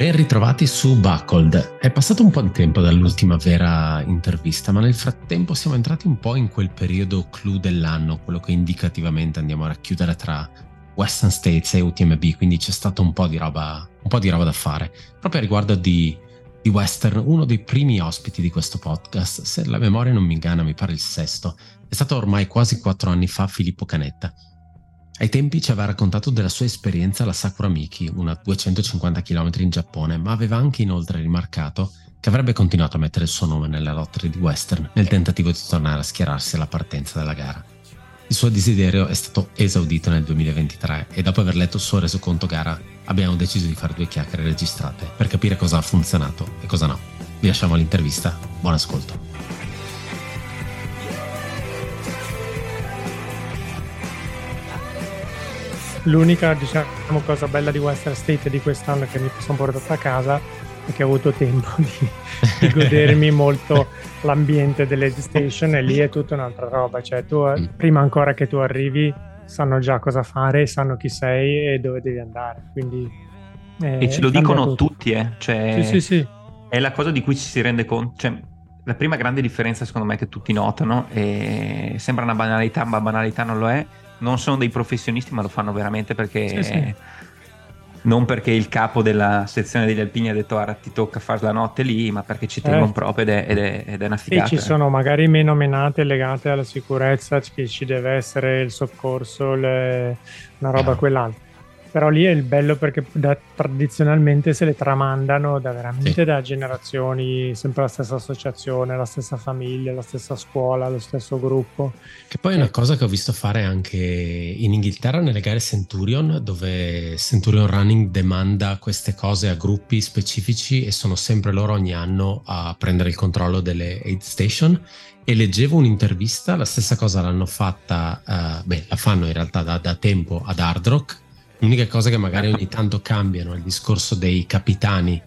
Ben ritrovati su Buckled. È passato un po' di tempo dall'ultima vera intervista, ma nel frattempo siamo entrati un po' in quel periodo clou dell'anno, quello che indicativamente andiamo a racchiudere tra Western States e UTMB, quindi c'è stato un po' di roba, po di roba da fare. Proprio a riguardo di, di Western, uno dei primi ospiti di questo podcast, se la memoria non mi inganna, mi pare il sesto, è stato ormai quasi quattro anni fa Filippo Canetta ai tempi ci aveva raccontato della sua esperienza alla Sakura Miki, una 250 km in Giappone, ma aveva anche inoltre rimarcato che avrebbe continuato a mettere il suo nome nelle lotte di western nel tentativo di tornare a schierarsi alla partenza della gara. Il suo desiderio è stato esaudito nel 2023 e dopo aver letto il suo resoconto gara abbiamo deciso di fare due chiacchiere registrate per capire cosa ha funzionato e cosa no. Vi lasciamo l'intervista, buon ascolto. L'unica diciamo, cosa bella di Western State di quest'anno che mi sono portato a casa è che ho avuto tempo di, di godermi molto l'ambiente dell'Aid Station e lì è tutta un'altra roba. Cioè, tu, mm. prima ancora che tu arrivi, sanno già cosa fare, sanno chi sei e dove devi andare. Quindi, eh, e ce lo dicono tutto. tutti, eh. Cioè, sì, sì, sì. È la cosa di cui ci si rende conto. Cioè, la prima grande differenza, secondo me, che tutti notano, e sembra una banalità, ma banalità non lo è, non sono dei professionisti, ma lo fanno veramente perché. Sì, sì. Non perché il capo della sezione degli alpini ha detto ora ti tocca fare la notte lì, ma perché ci tengono eh. proprio ed è, ed, è, ed è, una figata. E ci sono magari meno menate legate alla sicurezza, che ci deve essere il soccorso, le... una roba quell'altra però lì è il bello perché da, tradizionalmente se le tramandano da veramente sì. da generazioni, sempre la stessa associazione, la stessa famiglia, la stessa scuola, lo stesso gruppo. Che poi è una cosa che ho visto fare anche in Inghilterra nelle gare Centurion, dove Centurion Running demanda queste cose a gruppi specifici e sono sempre loro ogni anno a prendere il controllo delle aid station e leggevo un'intervista, la stessa cosa l'hanno fatta, uh, beh, la fanno in realtà da, da tempo ad Hard Rock L'unica cosa che magari ogni tanto cambiano è il discorso dei capitani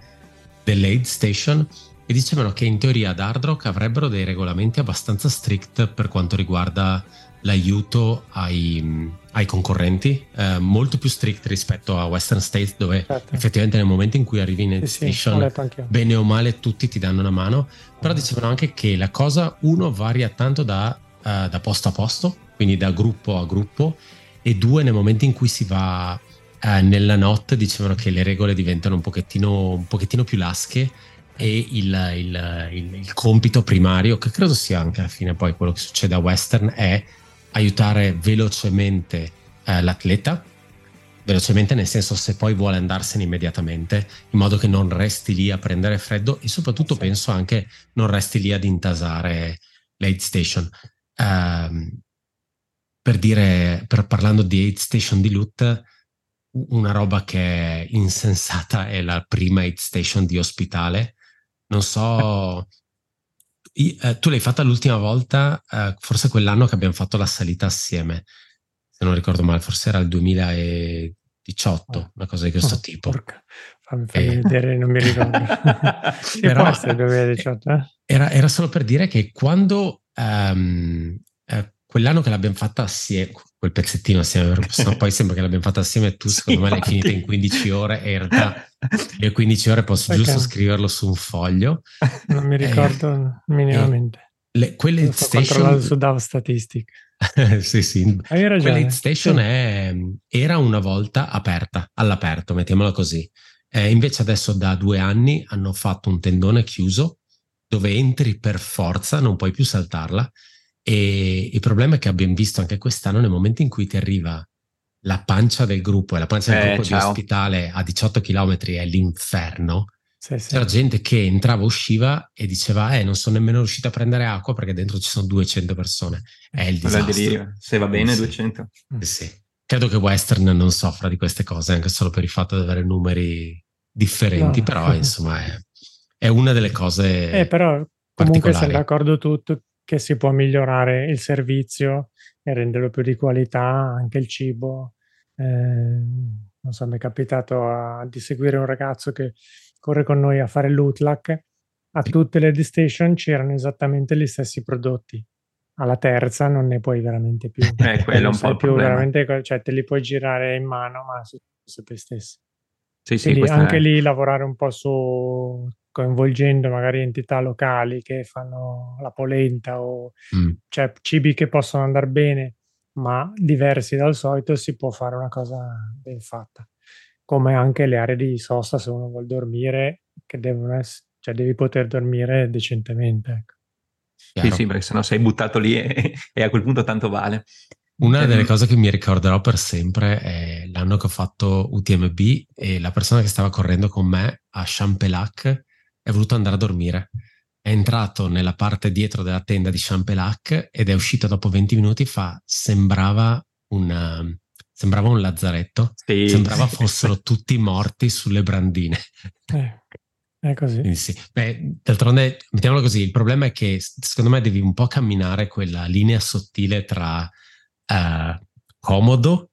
dell'aid station e dicevano che in teoria ad Hard Rock avrebbero dei regolamenti abbastanza strict per quanto riguarda l'aiuto ai, ai concorrenti, eh, molto più strict rispetto a Western States dove certo. effettivamente nel momento in cui arrivi in aid sì, station sì, bene o male tutti ti danno una mano, però dicevano anche che la cosa uno varia tanto da, uh, da posto a posto, quindi da gruppo a gruppo e due nel momento in cui si va eh, nella notte dicevano che le regole diventano un pochettino, un pochettino più lasche e il, il, il, il, compito primario, che credo sia anche alla fine poi quello che succede a Western, è aiutare velocemente eh, l'atleta, velocemente nel senso se poi vuole andarsene immediatamente, in modo che non resti lì a prendere freddo e soprattutto penso anche non resti lì ad intasare l'aid station. Um, per dire, per, parlando di aid station di loot, una roba che è insensata è la prima aid station di ospitale. Non so, eh, tu l'hai fatta l'ultima volta, eh, forse quell'anno che abbiamo fatto la salita assieme, se non ricordo male, forse era il 2018, una cosa di questo oh, tipo. Porca. Fammi, fammi eh. vedere, non mi ricordo. Però, il 2018, eh? era, era, solo per dire che quando um, quell'anno che l'abbiamo fatta assieme, quel pezzettino assieme, no, poi sembra che l'abbiamo fatta assieme e tu secondo sì, me l'hai finita in 15 ore e in realtà le 15 ore posso okay. giusto scriverlo su un foglio. Non mi ricordo eh, minimamente. Le, quelle station... su DAV Statistic. sì, sì. Hai ragione. Quella station sì. è, era una volta aperta, all'aperto, mettiamola così. Eh, invece adesso da due anni hanno fatto un tendone chiuso dove entri per forza, non puoi più saltarla e il problema è che abbiamo visto anche quest'anno nel momento in cui ti arriva la pancia del gruppo e la pancia del eh, gruppo ciao. di ospitale a 18 km è l'inferno. Sì, sì. C'era gente che entrava, usciva e diceva: Eh, non sono nemmeno riuscito a prendere acqua perché dentro ci sono 200 persone. È il disastro. Se va bene, sì. 200. Sì. Credo che Western non soffra di queste cose, anche solo per il fatto di avere numeri differenti, no. però insomma è, è, una delle cose. Eh, però comunque siamo d'accordo tutto che si può migliorare il servizio e renderlo più di qualità, anche il cibo. Eh, non so, mi è capitato a, di seguire un ragazzo che corre con noi a fare l'UTLAC. A tutte le station c'erano esattamente gli stessi prodotti. Alla terza non ne puoi veramente più. Eh, quello un po' più veramente, cioè te li puoi girare in mano, ma su te stesso. Sì, sì, Quindi anche è... lì lavorare un po' su coinvolgendo magari entità locali che fanno la polenta o mm. cioè cibi che possono andare bene ma diversi dal solito si può fare una cosa ben fatta come anche le aree di sosta se uno vuole dormire che devono essere cioè devi poter dormire decentemente ecco. Sì, sì, perché sennò sei buttato lì e, e a quel punto tanto vale. Una delle ehm, cose che mi ricorderò per sempre è l'anno che ho fatto UTMB e la persona che stava correndo con me a Champelac è voluto andare a dormire. È entrato nella parte dietro della tenda di Champelac ed è uscito dopo 20 minuti fa sembrava un, sembrava un lazzaretto, sì. sembrava fossero tutti morti sulle brandine. Eh, è così. Sì. Beh, d'altronde, mettiamolo così, il problema è che secondo me devi un po' camminare quella linea sottile tra uh, comodo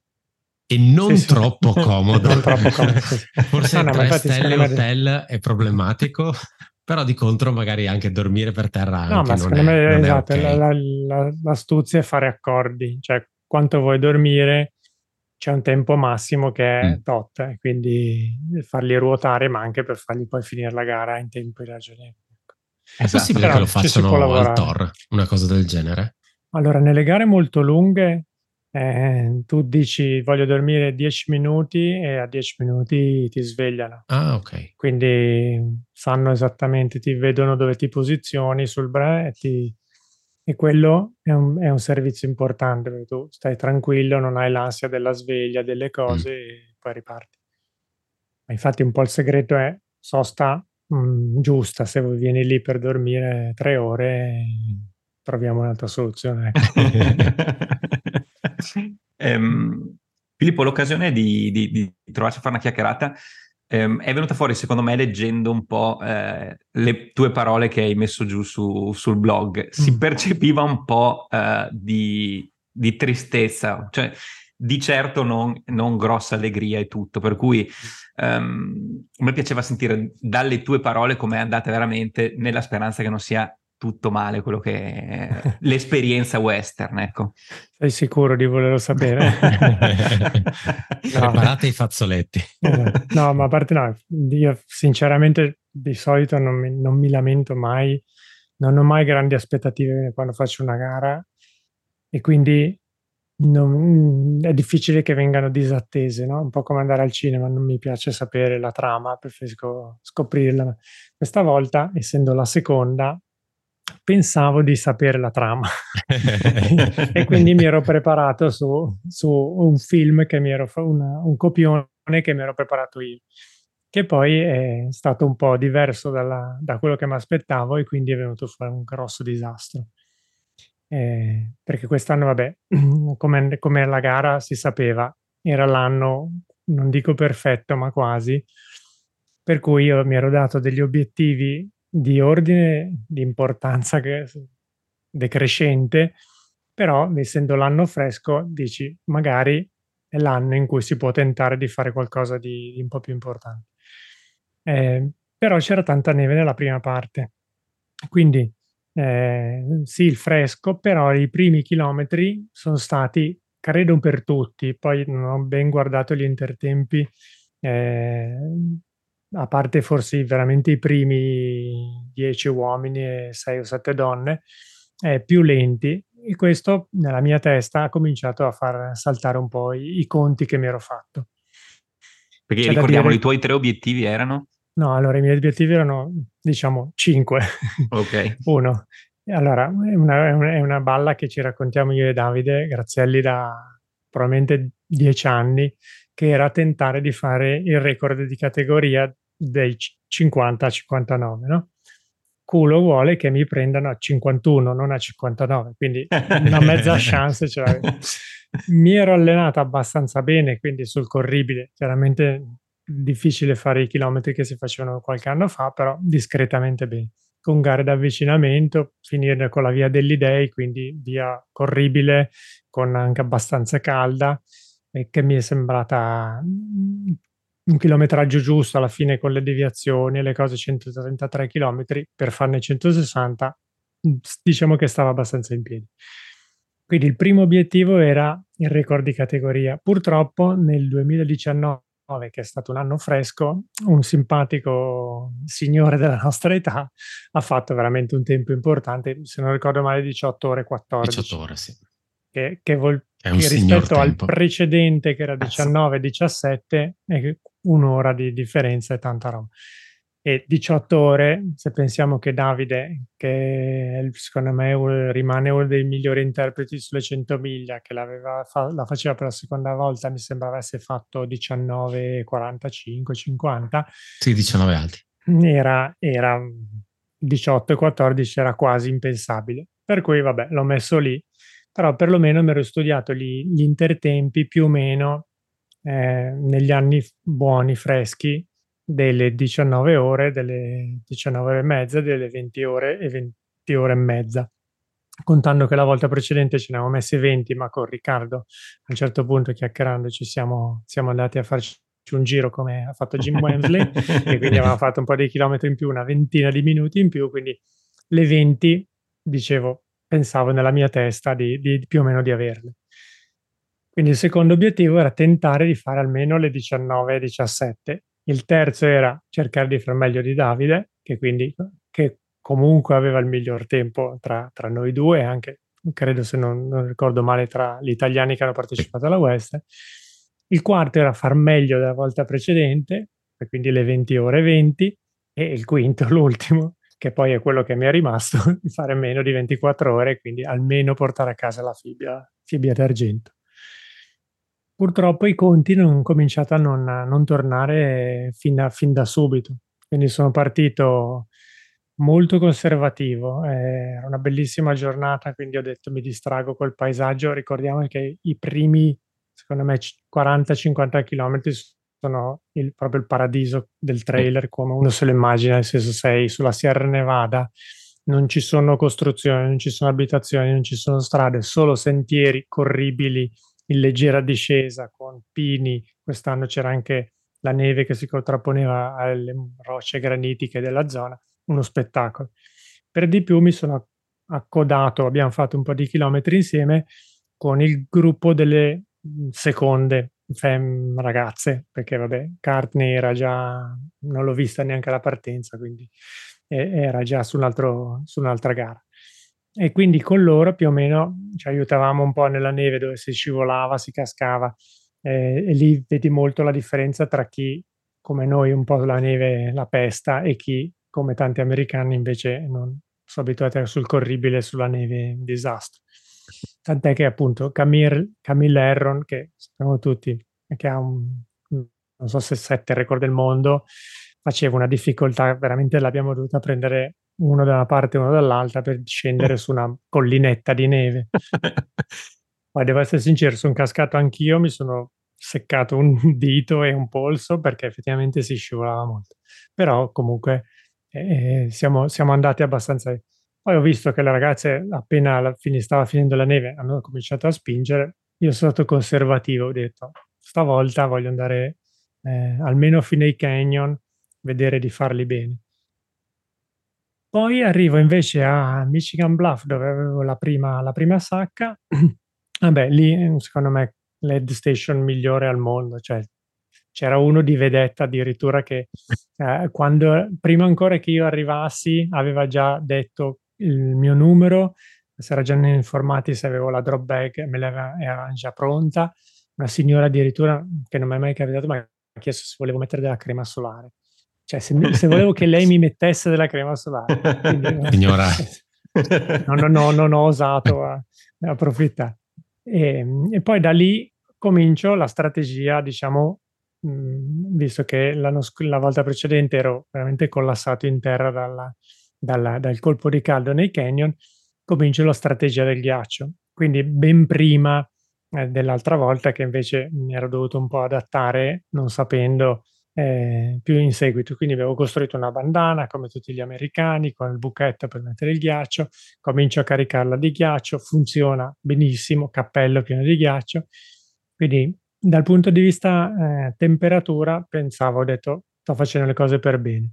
e non sì, troppo sì. comodo. non troppo comodo Forse no, no, tre stelle hotel è problematico, però di contro magari anche dormire per terra no, ma secondo me esatto, okay. la, la, l'astuzia è fare accordi, cioè quanto vuoi dormire c'è un tempo massimo che è mm. tot, quindi farli ruotare ma anche per fargli poi finire la gara in tempo ragionevoli. È esatto. possibile però che lo facciano al Tor, una cosa del genere? Allora, nelle gare molto lunghe eh, tu dici voglio dormire 10 minuti e a 10 minuti ti svegliano. Ah, ok. Quindi sanno esattamente, ti vedono dove ti posizioni sul bre e, ti, e quello è un, è un, servizio importante perché tu stai tranquillo, non hai l'ansia della sveglia, delle mm. cose mm. e poi riparti. Ma infatti un po' il segreto è sosta mh, mm, giusta, se vieni lì per dormire tre ore troviamo un'altra soluzione. um, Filippo, l'occasione di, di, di, trovarci a fare una chiacchierata um, è venuta fuori, secondo me, leggendo un po' uh, le tue parole che hai messo giù su, sul blog. Si mm. percepiva un po' uh, di, di, tristezza, cioè di certo non, non, grossa allegria e tutto, per cui a me piaceva sentire dalle tue parole come è andata veramente nella speranza che non sia tutto male quello che è l'esperienza western, ecco. Sei sicuro di volerlo sapere? no. Preparate i fazzoletti. no, ma a parte no, io sinceramente di solito non mi, non mi lamento mai, non ho mai grandi aspettative quando faccio una gara e quindi non, è difficile che vengano disattese, no? un po' come andare al cinema, non mi piace sapere la trama, preferisco scoprirla. Questa volta, essendo la seconda, pensavo di sapere la trama. E quindi mi ero preparato su, su un film che mi ero una, un copione che mi ero preparato io che poi è stato un po' diverso dalla, da quello che mi aspettavo e quindi è venuto fuori un grosso disastro. Eh, perché quest'anno vabbè come, come la gara si sapeva era l'anno non dico perfetto ma quasi per cui io mi ero dato degli obiettivi di ordine di importanza decrescente, però essendo l'anno fresco dici magari è l'anno in cui si può tentare di fare qualcosa di, di un po' più importante. Eh, però c'era tanta neve nella prima parte, quindi eh, sì il fresco, però i primi chilometri sono stati, credo per tutti, poi non ho ben guardato gli intertempi, eh, a parte forse veramente i primi dieci uomini e sei o sette donne, eh, più lenti. E questo nella mia testa ha cominciato a far saltare un po' i, i conti che mi ero fatto. Perché C'è ricordiamo dire... i tuoi tre obiettivi erano? No, allora i miei obiettivi erano, diciamo, cinque. Ok. Uno. Allora, è una, è una balla che ci raccontiamo io e Davide Grazielli da probabilmente dieci anni, che era tentare di fare il record di categoria dei 50 a 59, no? Culo vuole che mi prendano a 51, non a 59, quindi una mezza chance ce l'avevo. Mi ero allenato abbastanza bene, quindi sul corribile, chiaramente difficile fare i chilometri che si facevano qualche anno fa, però discretamente bene. Con gare d'avvicinamento, finire con la via degli dei, quindi via corribile, con anche abbastanza calda, e che mi è sembrata un chilometraggio giusto alla fine con le deviazioni e le cose 133 km per farne 160 mm, diciamo che stava abbastanza in piedi quindi il primo obiettivo era il record di categoria purtroppo nel 2019 che è stato un anno fresco, un simpatico signore della nostra età ha fatto veramente un tempo importante, se non ricordo male 18 ore 14. 18 ore, sì. Che, che, vol- che rispetto al precedente che era 19-17 è un'ora di differenza è tanta roba e 18 ore, se pensiamo che Davide, che secondo me rimane uno dei migliori interpreti sulle 100 miglia, che fa- la faceva per la seconda volta, mi sembra avesse fatto 19, 45, 50. Sì, 19 alti. Era, era 18 e 14, era quasi impensabile. Per cui, vabbè, l'ho messo lì, però perlomeno mi ero studiato gli, gli intertempi più o meno eh, negli anni buoni, freschi, delle 19 ore, delle 19 ore e mezza, delle 20 ore e 20 ore e mezza. Contando che la volta precedente ce ne avevamo messe 20, ma con Riccardo a un certo punto chiacchierando ci siamo, siamo andati a farci un giro come ha fatto Jim Wemsley e quindi avevamo fatto un po' di chilometri in più, una ventina di minuti in più, quindi le 20, dicevo, pensavo nella mia testa di, di più o meno di averle. Quindi il secondo obiettivo era tentare di fare almeno le 19-17 il terzo era cercare di far meglio di Davide, che quindi che comunque aveva il miglior tempo tra, tra noi due, anche credo se non, non, ricordo male tra gli italiani che hanno partecipato alla West. Il quarto era far meglio della volta precedente, e quindi le 20 ore 20, e il quinto, l'ultimo, che poi è quello che mi è rimasto, di fare meno di 24 ore, quindi almeno portare a casa la fibbia, fibbia d'argento. Purtroppo i conti hanno cominciato a non, a non tornare fin da, fin da, subito, quindi sono partito molto conservativo. Eh, era una bellissima giornata, quindi ho detto mi distrago col paesaggio. Ricordiamo che i primi, secondo me, 40-50 km sono il, proprio il paradiso del trailer, come uno se lo immagina, nel senso sei sulla Sierra Nevada, non ci sono costruzioni, non ci sono abitazioni, non ci sono strade, solo sentieri corribili in leggera discesa con pini, quest'anno c'era anche la neve che si contrapponeva alle rocce granitiche della zona, uno spettacolo. Per di più mi sono accodato, abbiamo fatto un po' di chilometri insieme con il gruppo delle seconde fem ragazze, perché vabbè, Cartney era già, non l'ho vista neanche alla partenza, quindi era già su, su un'altra gara e quindi con loro più o meno ci aiutavamo un po' nella neve dove si scivolava, si cascava eh, e lì vedi molto la differenza tra chi come noi un po' la neve la pesta e chi come tanti americani invece non sono abituati sul corribile sulla neve un disastro. Tant'è che appunto Camille, Camille Herron, che sappiamo tutti, che ha un, non so se sette record del mondo, faceva una difficoltà, veramente l'abbiamo dovuta prendere uno da una parte e uno dall'altra per scendere su una collinetta di neve. Poi devo essere sincero, sono cascato anch'io, mi sono seccato un dito e un polso perché effettivamente si scivolava molto. Però comunque eh, siamo, siamo, andati abbastanza... Poi ho visto che le ragazze appena fin- stava finendo la neve hanno cominciato a spingere, io sono stato conservativo, ho detto stavolta voglio andare eh, almeno fino ai canyon, vedere di farli bene. Poi arrivo invece a Michigan Bluff dove avevo la prima, la prima sacca. Vabbè, lì secondo me l'head station migliore al mondo, cioè c'era uno di vedetta addirittura che eh, quando, prima ancora che io arrivassi aveva già detto il mio numero, si era già informati se avevo la drop bag, me l'era già pronta. Una signora addirittura che non mi è mai capitato, ma ha chiesto se volevo mettere della crema solare. Cioè, se, se, volevo che lei mi mettesse della crema solare. Quindi, Signora. No, no, no, non ho osato a, a approfittare. E, e, poi da lì comincio la strategia, diciamo, mh, visto che la volta precedente ero veramente collassato in terra dalla, dalla, dal colpo di caldo nei canyon, comincio la strategia del ghiaccio. Quindi ben prima eh, dell'altra volta che invece mi ero dovuto un po' adattare, non sapendo eh, più in seguito. Quindi avevo costruito una bandana come tutti gli americani con il buchetto per mettere il ghiaccio, comincio a caricarla di ghiaccio, funziona benissimo, cappello pieno di ghiaccio. Quindi dal punto di vista eh, temperatura pensavo, ho detto sto facendo le cose per bene.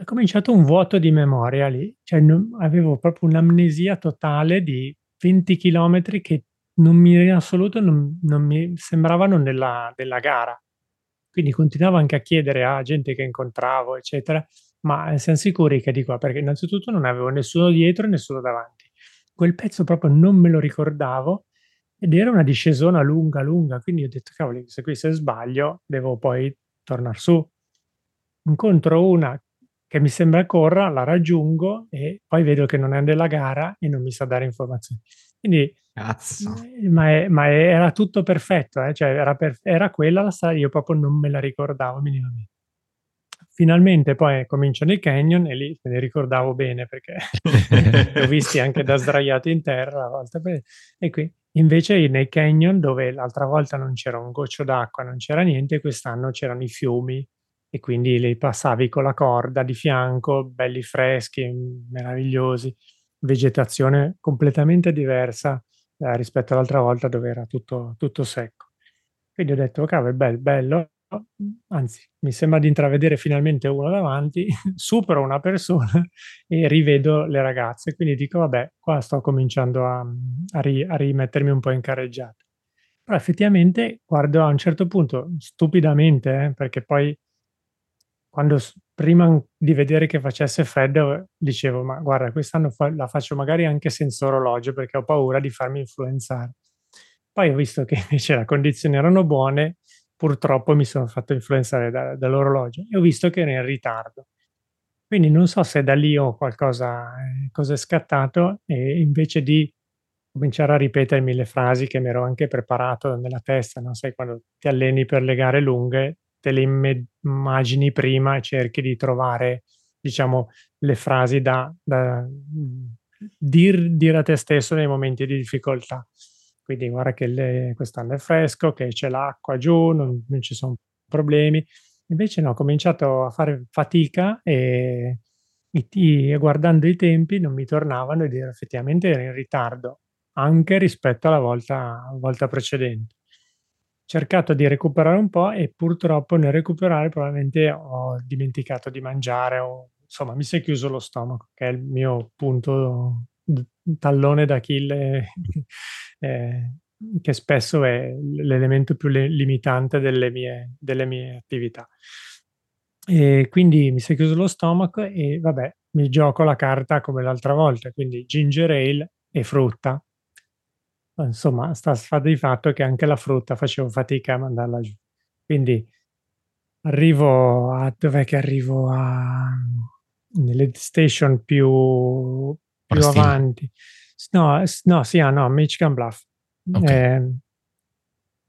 Ho cominciato un vuoto di memoria lì, cioè non, avevo proprio un'amnesia totale di 20 km che non mi in assoluto non, non mi sembravano nella, della gara Quindi continuavo anche a chiedere a gente che incontravo, eccetera, ma siamo sicuri che di qua? Perché innanzitutto non avevo nessuno dietro e nessuno davanti. Quel pezzo proprio non me lo ricordavo ed era una discesona lunga, lunga, quindi ho detto, cavoli, se qui se sbaglio devo poi tornare su. Incontro una che mi sembra corra, la raggiungo e poi vedo che non è della gara e non mi sa dare informazioni. Quindi, Cazzo. Ma, è, ma era tutto perfetto, eh? cioè era, per, era, quella la strada, io proprio non me la ricordavo minimamente. Finalmente poi cominciano i canyon e lì me ne ricordavo bene perché li ho visti anche da sdraiato in terra a volte. E qui invece nei canyon dove l'altra volta non c'era un goccio d'acqua, non c'era niente, quest'anno c'erano i fiumi e quindi li passavi con la corda di fianco, belli freschi, meravigliosi, vegetazione completamente diversa eh, rispetto all'altra volta dove era tutto, tutto secco. Quindi ho detto, cavolo, è bello, bello, anzi, mi sembra di intravedere finalmente uno davanti, supero una persona e rivedo le ragazze. Quindi dico, vabbè, qua sto cominciando a, a, ri, a rimettermi un po' in carreggiata. Però effettivamente guardo a un certo punto, stupidamente, eh, perché poi quando prima di vedere che facesse freddo dicevo, ma guarda, quest'anno fa, la faccio magari anche senza orologio perché ho paura di farmi influenzare. Poi ho visto che invece le condizioni erano buone purtroppo mi sono fatto influenzare da, dall'orologio e ho visto che era in ritardo. Quindi non so se da lì ho qualcosa, eh, è scattato e invece di cominciare a ripetermi le frasi che mi ero anche preparato nella testa, non sai, quando ti alleni per le gare lunghe, te le immagini prima e cerchi di trovare, diciamo, le frasi da, da dir, dire a te stesso nei momenti di difficoltà. Quindi guarda che le, quest'anno è fresco, che c'è l'acqua giù, non, non ci sono problemi. Invece no, ho cominciato a fare fatica e, e, guardando i tempi non mi tornavano ed ero effettivamente in ritardo anche rispetto alla volta, volta precedente. Cercato di recuperare un po' e purtroppo nel recuperare probabilmente ho dimenticato di mangiare o insomma mi si è chiuso lo stomaco, che è il mio punto tallone d'Achille eh, che spesso è l'elemento più le- limitante delle mie, delle mie attività. E quindi mi si è chiuso lo stomaco e vabbè, mi gioco la carta come l'altra volta, quindi ginger ale e frutta. Insomma, sta di fatto che anche la frutta facevo fatica a mandarla giù. Quindi arrivo a dov'è che arrivo a nelle station più, più avanti. No, no, sì, ah, no, Michigan Bluff. Okay. Eh,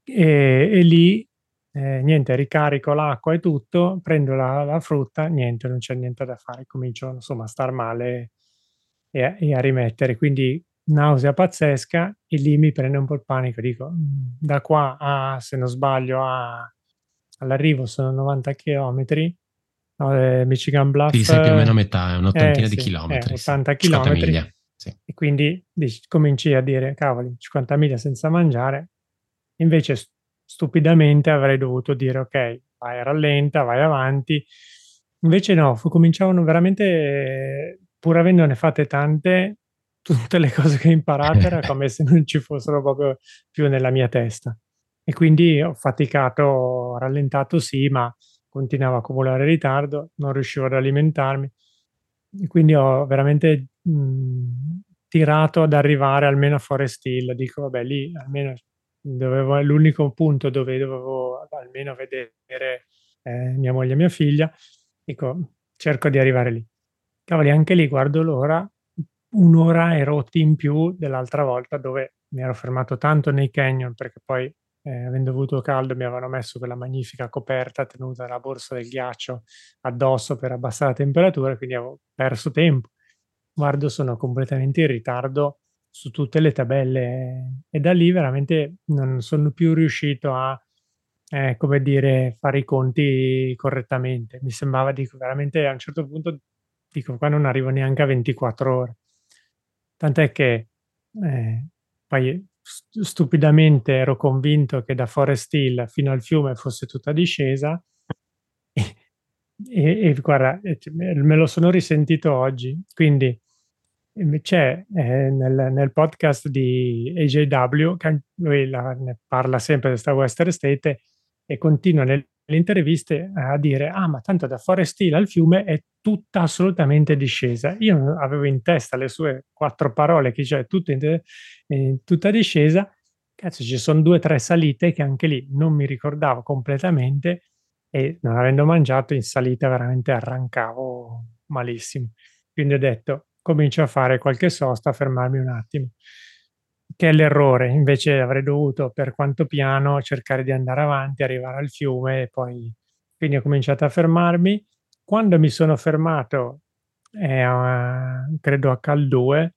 e, e, lì, eh, niente, ricarico l'acqua e tutto, prendo la, la, frutta, niente, non c'è niente da fare, comincio insomma a star male e, e, a rimettere, quindi nausea pazzesca e lì mi prende un po' il panico, dico, mm, da qua a, se non sbaglio, a, all'arrivo sono 90 km, eh, Michigan Bluff... Sì, sei più o meno a metà, è un'ottantina eh, di sì, chilometri. 80 km. Sì. E quindi dici, cominci a dire, cavoli, 50 miglia senza mangiare. Invece, stupidamente avrei dovuto dire, ok, vai rallenta, vai avanti. Invece no, cominciavano veramente, pur avendone fatte tante, tutte le cose che ho imparato era come se non ci fossero proprio più nella mia testa. E quindi ho faticato, ho rallentato sì, ma continuavo a accumulare ritardo, non riuscivo ad alimentarmi. E quindi ho veramente mh, tirato ad arrivare almeno a Forest Hill. Dico, vabbè, lì almeno dovevo, è l'unico punto dove dovevo almeno vedere eh, mia moglie e mia figlia. Dico, cerco di arrivare lì. Cavoli, anche lì guardo l'ora, un'ora e rotti in più dell'altra volta dove mi ero fermato tanto nei canyon perché poi eh, avendo avuto caldo mi avevano messo quella magnifica coperta tenuta la borsa del ghiaccio addosso per abbassare la temperatura, quindi avevo perso tempo guardo sono completamente in ritardo su tutte le tabelle e da lì veramente non sono più riuscito a, eh, come dire, fare i conti correttamente. Mi sembrava, dico, veramente a un certo punto, dico, qua non arrivo neanche a 24 ore. Tant'è che eh, poi stupidamente ero convinto che da Forest Hill fino al fiume fosse tutta discesa e, e, guarda, me lo sono risentito oggi. Quindi c'è eh, nel, nel, podcast di AJW, che lui la, ne parla sempre di questa Western State e continua nel interviste a dire ah ma tanto da Forest Hill al fiume è tutta assolutamente discesa. Io avevo in testa le sue quattro parole che cioè in, in tutta discesa, cazzo ci sono due o tre salite che anche lì non mi ricordavo completamente e non avendo mangiato in salita veramente arrancavo malissimo. Quindi ho detto comincio a fare qualche sosta, a fermarmi un attimo che è l'errore. Invece avrei dovuto, per quanto piano, cercare di andare avanti, arrivare al fiume e poi... Quindi ho cominciato a fermarmi. Quando mi sono fermato, eh, credo a Cal 2,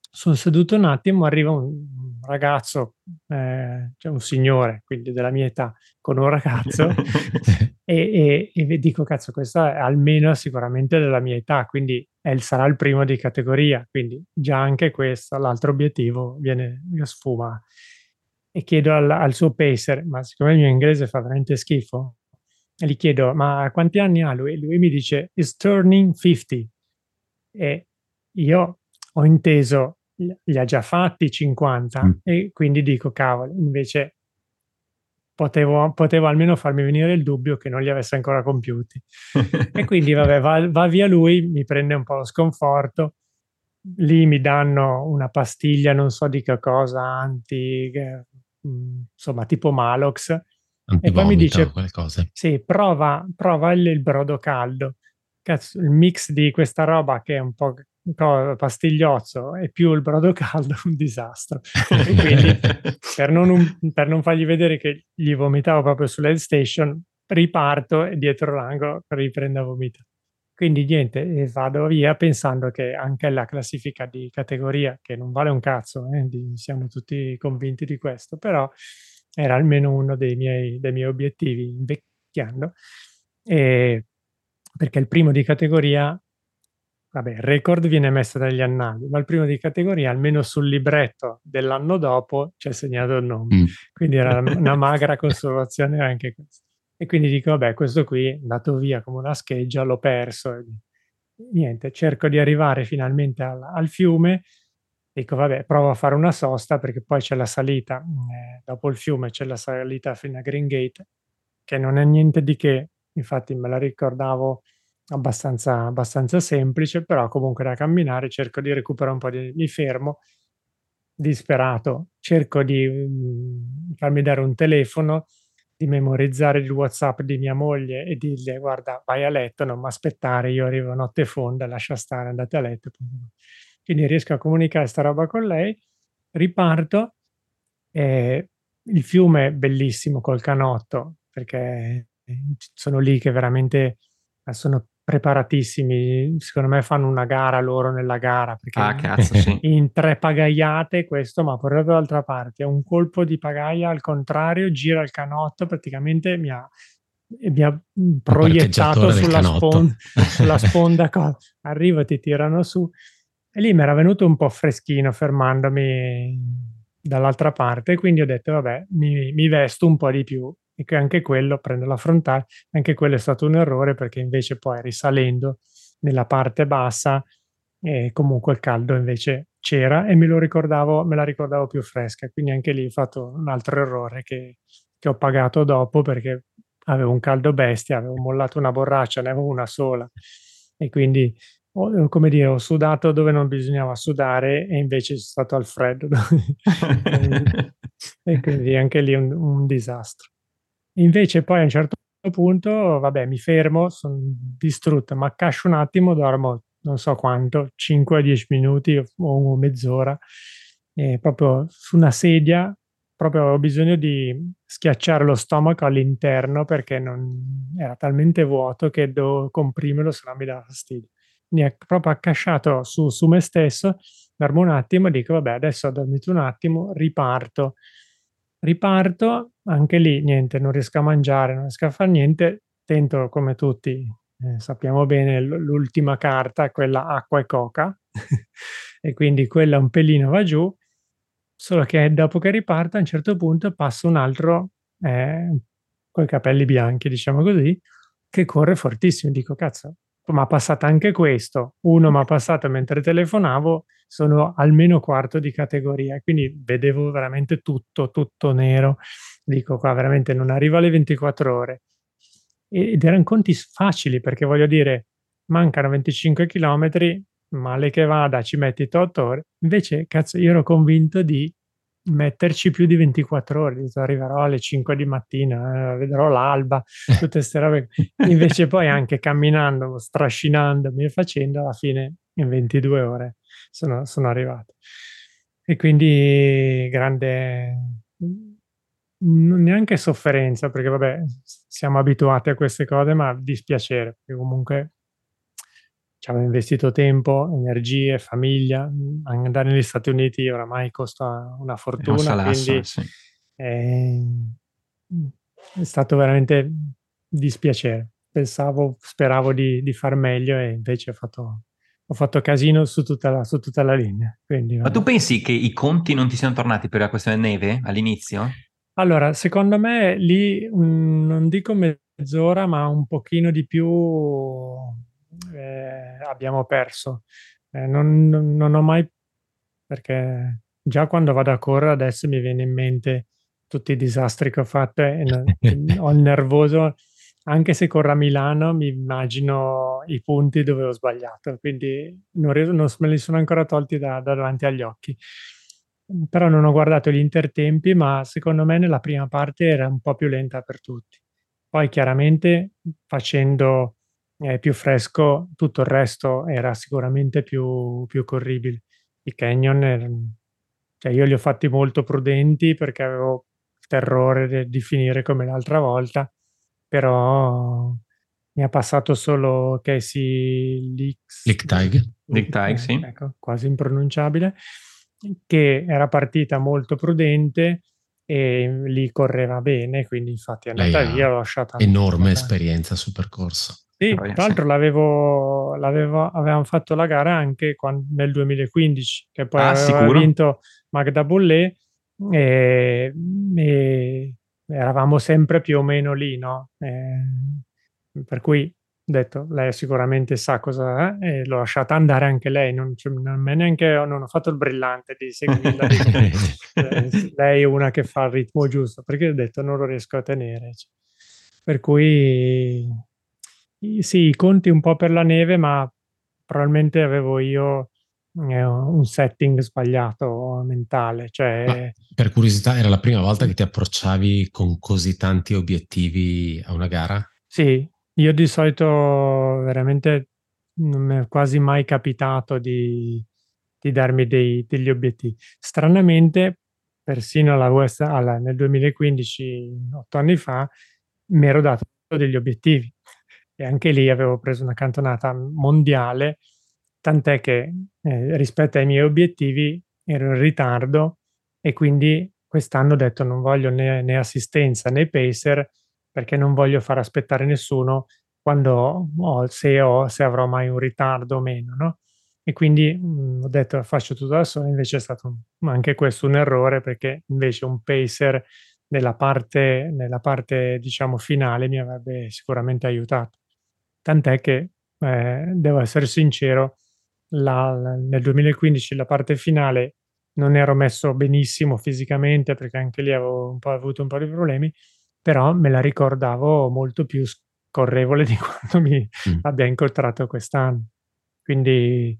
sono seduto un attimo, arriva un ragazzo, eh, cioè un signore, quindi della mia età, con un ragazzo e, e, e, dico, cazzo, questo è almeno sicuramente della mia età, quindi è, sarà il primo di categoria, quindi già anche questo, l'altro obiettivo, viene, sfuma. E chiedo al, al suo pacer, ma siccome il mio inglese fa veramente schifo, gli chiedo, ma quanti anni ha lui? Lui mi dice, is turning 50. E io ho inteso, li ha già fatti 50 mm. e quindi dico, cavolo, invece potevo, potevo, almeno farmi venire il dubbio che non li avesse ancora compiuti. e quindi, vabbè, va, va, via lui, mi prende un po' lo sconforto. Lì mi danno una pastiglia, non so di che cosa, anti, mm, insomma, tipo Malox. E poi mi dice, sì, prova, prova il, il brodo caldo. Cazzo, il mix di questa roba che è un po' pastigliozzo e più il brodo caldo un disastro. E quindi per non, un, per non, fargli vedere che gli vomitavo proprio sull'head station, riparto e dietro l'angolo riprendo a vomitare. Quindi niente, vado via pensando che anche la classifica di categoria, che non vale un cazzo, eh, di, siamo tutti convinti di questo, però era almeno uno dei miei, dei miei obiettivi invecchiando, e, perché il primo di categoria vabbè, il record viene messo dagli annali, ma il primo di categoria, almeno sul libretto dell'anno dopo, c'è segnato il nome. Mm. Quindi era una magra conservazione anche questa. E quindi dico, vabbè, questo qui è andato via come una scheggia, l'ho perso. E niente, cerco di arrivare finalmente al, al, fiume. Dico, vabbè, provo a fare una sosta perché poi c'è la salita, eh, dopo il fiume c'è la salita fino a Green Gate, che non è niente di che, infatti me la ricordavo abbastanza, abbastanza semplice, però comunque da camminare cerco di recuperare un po' di... mi fermo, disperato, cerco di um, farmi dare un telefono, di memorizzare il WhatsApp di mia moglie e dirgli guarda vai a letto, non mi aspettare, io arrivo notte fonda, lascia stare, andate a letto. Quindi riesco a comunicare sta roba con lei, riparto, eh, il fiume è bellissimo col canotto, perché sono lì che veramente sono preparatissimi, secondo me fanno una gara loro nella gara, perché ah, cazzo, sì. in tre pagaiate questo, ma proprio dall'altra parte, un colpo di pagaia al contrario, gira il canotto, praticamente mi ha, mi ha proiettato sulla, spon- sulla sponda, arriva, ti tirano su, e lì mi era venuto un po' freschino fermandomi dall'altra parte, quindi ho detto vabbè, mi, mi vesto un po' di più e che anche quello, prendo la frontale, anche quello è stato un errore perché invece poi risalendo nella parte bassa eh, comunque il caldo invece c'era e me lo ricordavo, me la ricordavo più fresca, quindi anche lì ho fatto un altro errore che, che ho pagato dopo perché avevo un caldo bestia, avevo mollato una borraccia, ne avevo una sola. E quindi ho, come dire, ho sudato dove non bisognava sudare e invece sono stato al freddo. E quindi anche lì un, un disastro. Invece poi a un certo punto, vabbè, mi fermo, sono distrutto, ma accascio un attimo, dormo non so quanto, 5-10 minuti o mezz'ora, e proprio su una sedia, proprio avevo bisogno di schiacciare lo stomaco all'interno perché non, era talmente vuoto che dovevo comprimerlo, se no mi dava fastidio. Quindi proprio accasciato su, su me stesso, dormo un attimo e dico, vabbè, adesso ho dormito un attimo, riparto riparto, anche lì niente, non riesco a mangiare, non riesco a fare niente, tento come tutti, eh, sappiamo bene, l'ultima carta, quella acqua e coca, e quindi quella un pelino va giù, solo che dopo che riparto a un certo punto passa un altro eh, con i capelli bianchi, diciamo così, che corre fortissimo, dico cazzo, ma ha passato anche questo, uno mi ha passato mentre telefonavo, sono almeno quarto di categoria, quindi vedevo veramente tutto, tutto nero. Dico qua, veramente non arriva alle 24 ore. ed erano conti facili perché voglio dire, mancano 25 km, male che vada, ci metti 8 ore. Invece, cazzo, io ero convinto di metterci più di 24 ore, arriverò alle 5 di mattina, eh, vedrò l'alba, tutte queste robe. Invece poi anche camminando, strascinandomi e facendo, alla fine in 22 ore sono, sono arrivato. E quindi grande, non neanche sofferenza, perché vabbè, siamo abituati a queste cose, ma dispiacere, perché comunque ci avevo investito tempo, energie, famiglia. Andare negli Stati Uniti oramai costa una fortuna, un salasso, quindi sì. è, è, stato veramente dispiacere. Pensavo, speravo di, di far meglio e invece ho fatto, ho fatto casino su tutta la, su tutta la linea. Quindi, Ma tu pensi che i conti non ti siano tornati per la questione neve all'inizio? Allora, secondo me lì mh, non dico mezz'ora, ma un pochino di più eh, abbiamo perso. Eh, non, non, ho mai, perché già quando vado a correre adesso mi viene in mente tutti i disastri che ho fatto e ho il nervoso, anche se corro a Milano mi immagino i punti dove ho sbagliato, quindi non, non me li sono ancora tolti da, da davanti agli occhi però non ho guardato gli intertempi, ma secondo me nella prima parte era un po' più lenta per tutti. Poi chiaramente facendo eh, più fresco, tutto il resto era sicuramente più, più corribile. I canyon, erano, cioè io li ho fatti molto prudenti perché avevo terrore di finire come l'altra volta, però mi ha passato solo Casey Leaks. Lick Tag. Lick Tag, sì. Ecco, quasi impronunciabile, che era partita molto prudente e lì correva bene, quindi infatti è andata Lei via, l'ho lasciata. Enorme esperienza sul percorso. Sì, tra l'altro l'avevo, l'avevo, avevamo fatto la gara anche quando, nel 2015, che poi ah, aveva vinto Magda Bollé e, e, eravamo sempre più o meno lì, no? E, per cui ho detto, lei sicuramente sa cosa è e l'ho lasciata andare anche lei, non, cioè, non, neanche, non ho fatto il brillante di seguirla. Eh, lei è una che fa il ritmo giusto, perché ho detto non lo riesco a tenere. Cioè. Per cui sì, i conti un po' per la neve, ma probabilmente avevo io eh, un setting sbagliato mentale. Cioè... Ma per curiosità, era la prima volta che ti approcciavi con così tanti obiettivi a una gara? Sì, io di solito veramente non mi è quasi mai capitato di, di darmi dei, degli obiettivi. Stranamente, persino alla West, alla, nel 2015, otto anni fa, mi ero dato degli obiettivi e anche lì avevo preso una cantonata mondiale, tant'è che eh, rispetto ai miei obiettivi ero in ritardo e quindi quest'anno ho detto non voglio né, né assistenza né pacer perché non voglio far aspettare nessuno quando ho, se, ho, se avrò mai un ritardo o meno, no? E quindi mh, mm, ho detto faccio tutto da solo, invece è stato anche questo un errore perché invece un pacer nella parte, nella parte diciamo finale mi avrebbe sicuramente aiutato tant'è che, eh, devo essere sincero, la, la, nel 2015 la parte finale non ero messo benissimo fisicamente perché anche lì avevo un po' avuto un po' di problemi, però me la ricordavo molto più scorrevole di quando mi mm. abbia incontrato quest'anno. Quindi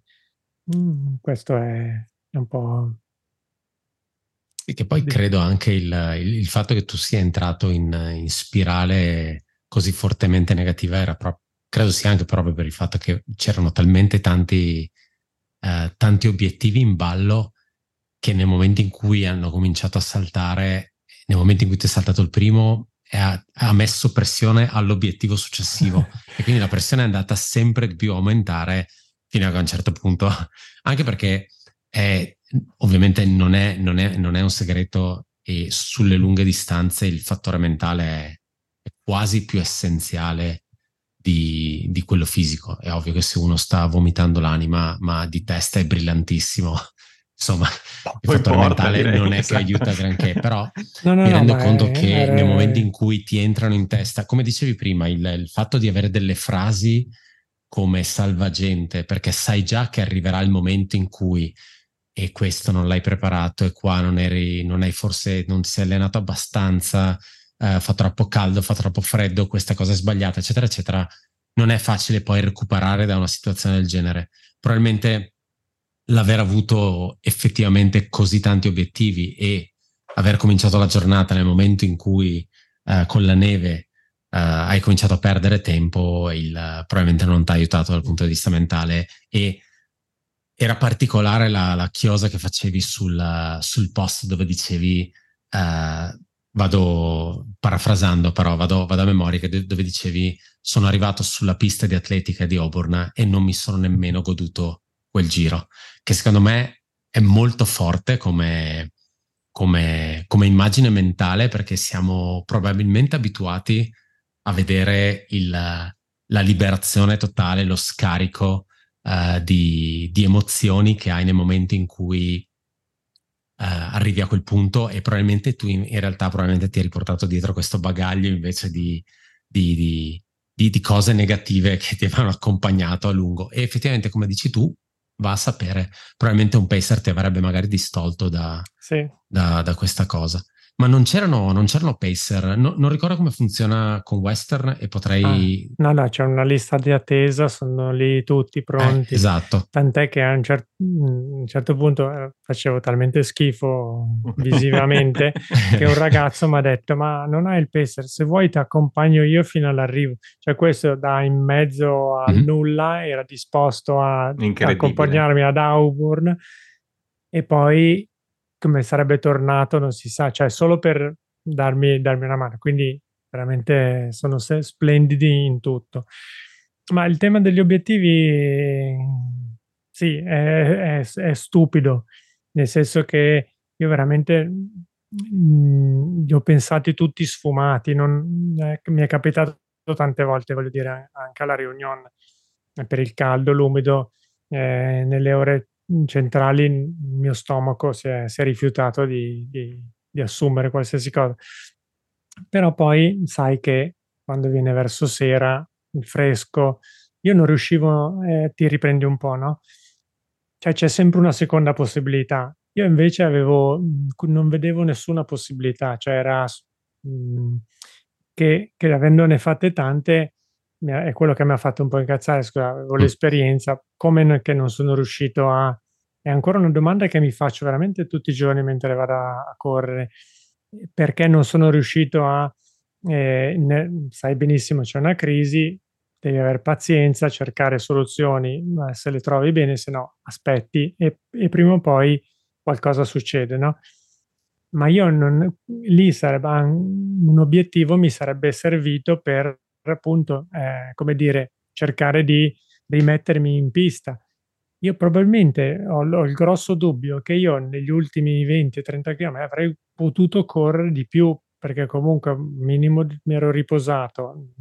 mm, questo è, è un po'... E che poi credo anche il, il, il fatto che tu sia entrato in, in spirale così fortemente negativa era proprio credo sia anche proprio per il fatto che c'erano talmente tanti, eh, tanti obiettivi in ballo che nel momento in cui hanno cominciato a saltare, nel momento in cui ti è saltato il primo, ha, ha, messo pressione all'obiettivo successivo. E quindi la pressione è andata sempre di più a aumentare fino a un certo punto, anche perché è, ovviamente non è, non, è, non è, un segreto e sulle lunghe distanze il fattore mentale è quasi più essenziale di, di, quello fisico. È ovvio che se uno sta vomitando l'anima, ma di testa è brillantissimo, insomma, no, il fattore porta, mentale direi, non è esatto. che aiuta granché, però no, no, mi rendo conto è, che è... nel momento in cui ti entrano in testa, come dicevi prima, il, il fatto di avere delle frasi come salvagente, perché sai già che arriverà il momento in cui e questo non l'hai preparato e qua non eri, non hai forse, non si è allenato abbastanza, eh, fa troppo caldo, fa troppo freddo, questa cosa è sbagliata, eccetera, eccetera, non è facile poi recuperare da una situazione del genere. Probabilmente l'aver avuto effettivamente così tanti obiettivi e aver cominciato la giornata nel momento in cui eh, con la neve Uh, hai cominciato a perdere tempo, il, probabilmente non ti ha aiutato dal punto di vista mentale e era particolare la, la chiosa che facevi sul, sul post dove dicevi, uh, vado parafrasando però, vado, vado a memoria, dove dicevi sono arrivato sulla pista di atletica di Auburn e non mi sono nemmeno goduto quel giro, che secondo me è molto forte come, come, come immagine mentale perché siamo probabilmente abituati a vedere il, la liberazione totale, lo scarico uh, di, di, emozioni che hai nel momento in cui arrivi a quel punto e probabilmente tu in, in, realtà probabilmente ti hai riportato dietro questo bagaglio invece di, di, di cose negative che ti avevano accompagnato a lungo. E effettivamente, come dici tu, va a sapere, probabilmente un pacer ti avrebbe magari distolto da, sì. da, da questa cosa. Ma non c'erano, non c'erano pacer, no, non ricordo come funziona con Western e potrei... Ah, no, no, c'è una lista di attesa, sono lì tutti pronti. Eh, esatto. Tant'è che a un, cer- un certo punto eh, facevo talmente schifo visivamente che un ragazzo mi ha detto ma non hai il pacer, se vuoi ti accompagno io fino all'arrivo. Cioè questo da in mezzo a mm-hmm. nulla era disposto a accompagnarmi ad Auburn e poi come sarebbe tornato non si sa, cioè solo per darmi, darmi una mano. Quindi veramente sono splendidi in tutto. Ma il tema degli obiettivi, sì, è, è, è stupido, nel senso che io veramente mh, mm, li ho pensati tutti sfumati, non, eh, mi è capitato tante volte, voglio dire, anche alla riunione per il caldo, l'umido, eh, nelle ore centrali il mio stomaco si è, si è rifiutato di, di, di, assumere qualsiasi cosa. Però poi sai che quando viene verso sera, il fresco, io non riuscivo, eh, ti riprendi un po', no? Cioè c'è sempre una seconda possibilità. Io invece avevo, non vedevo nessuna possibilità, cioè era mh, che, che avendone fatte tante, è quello che mi ha fatto un po' incazzare, scusa, avevo mm. l'esperienza, come che non sono riuscito a... È ancora una domanda che mi faccio veramente tutti i giorni mentre vado a, correre, perché non sono riuscito a... Eh, ne, sai benissimo, c'è una crisi, devi avere pazienza, cercare soluzioni, se le trovi bene, se no aspetti e, e prima o poi qualcosa succede, no? Ma io non, lì sarebbe un obiettivo mi sarebbe servito per appunto, eh, come dire, cercare di rimettermi in pista. Io probabilmente ho, ho, il grosso dubbio che io negli ultimi 20-30 km avrei potuto correre di più perché comunque minimo mi ero riposato,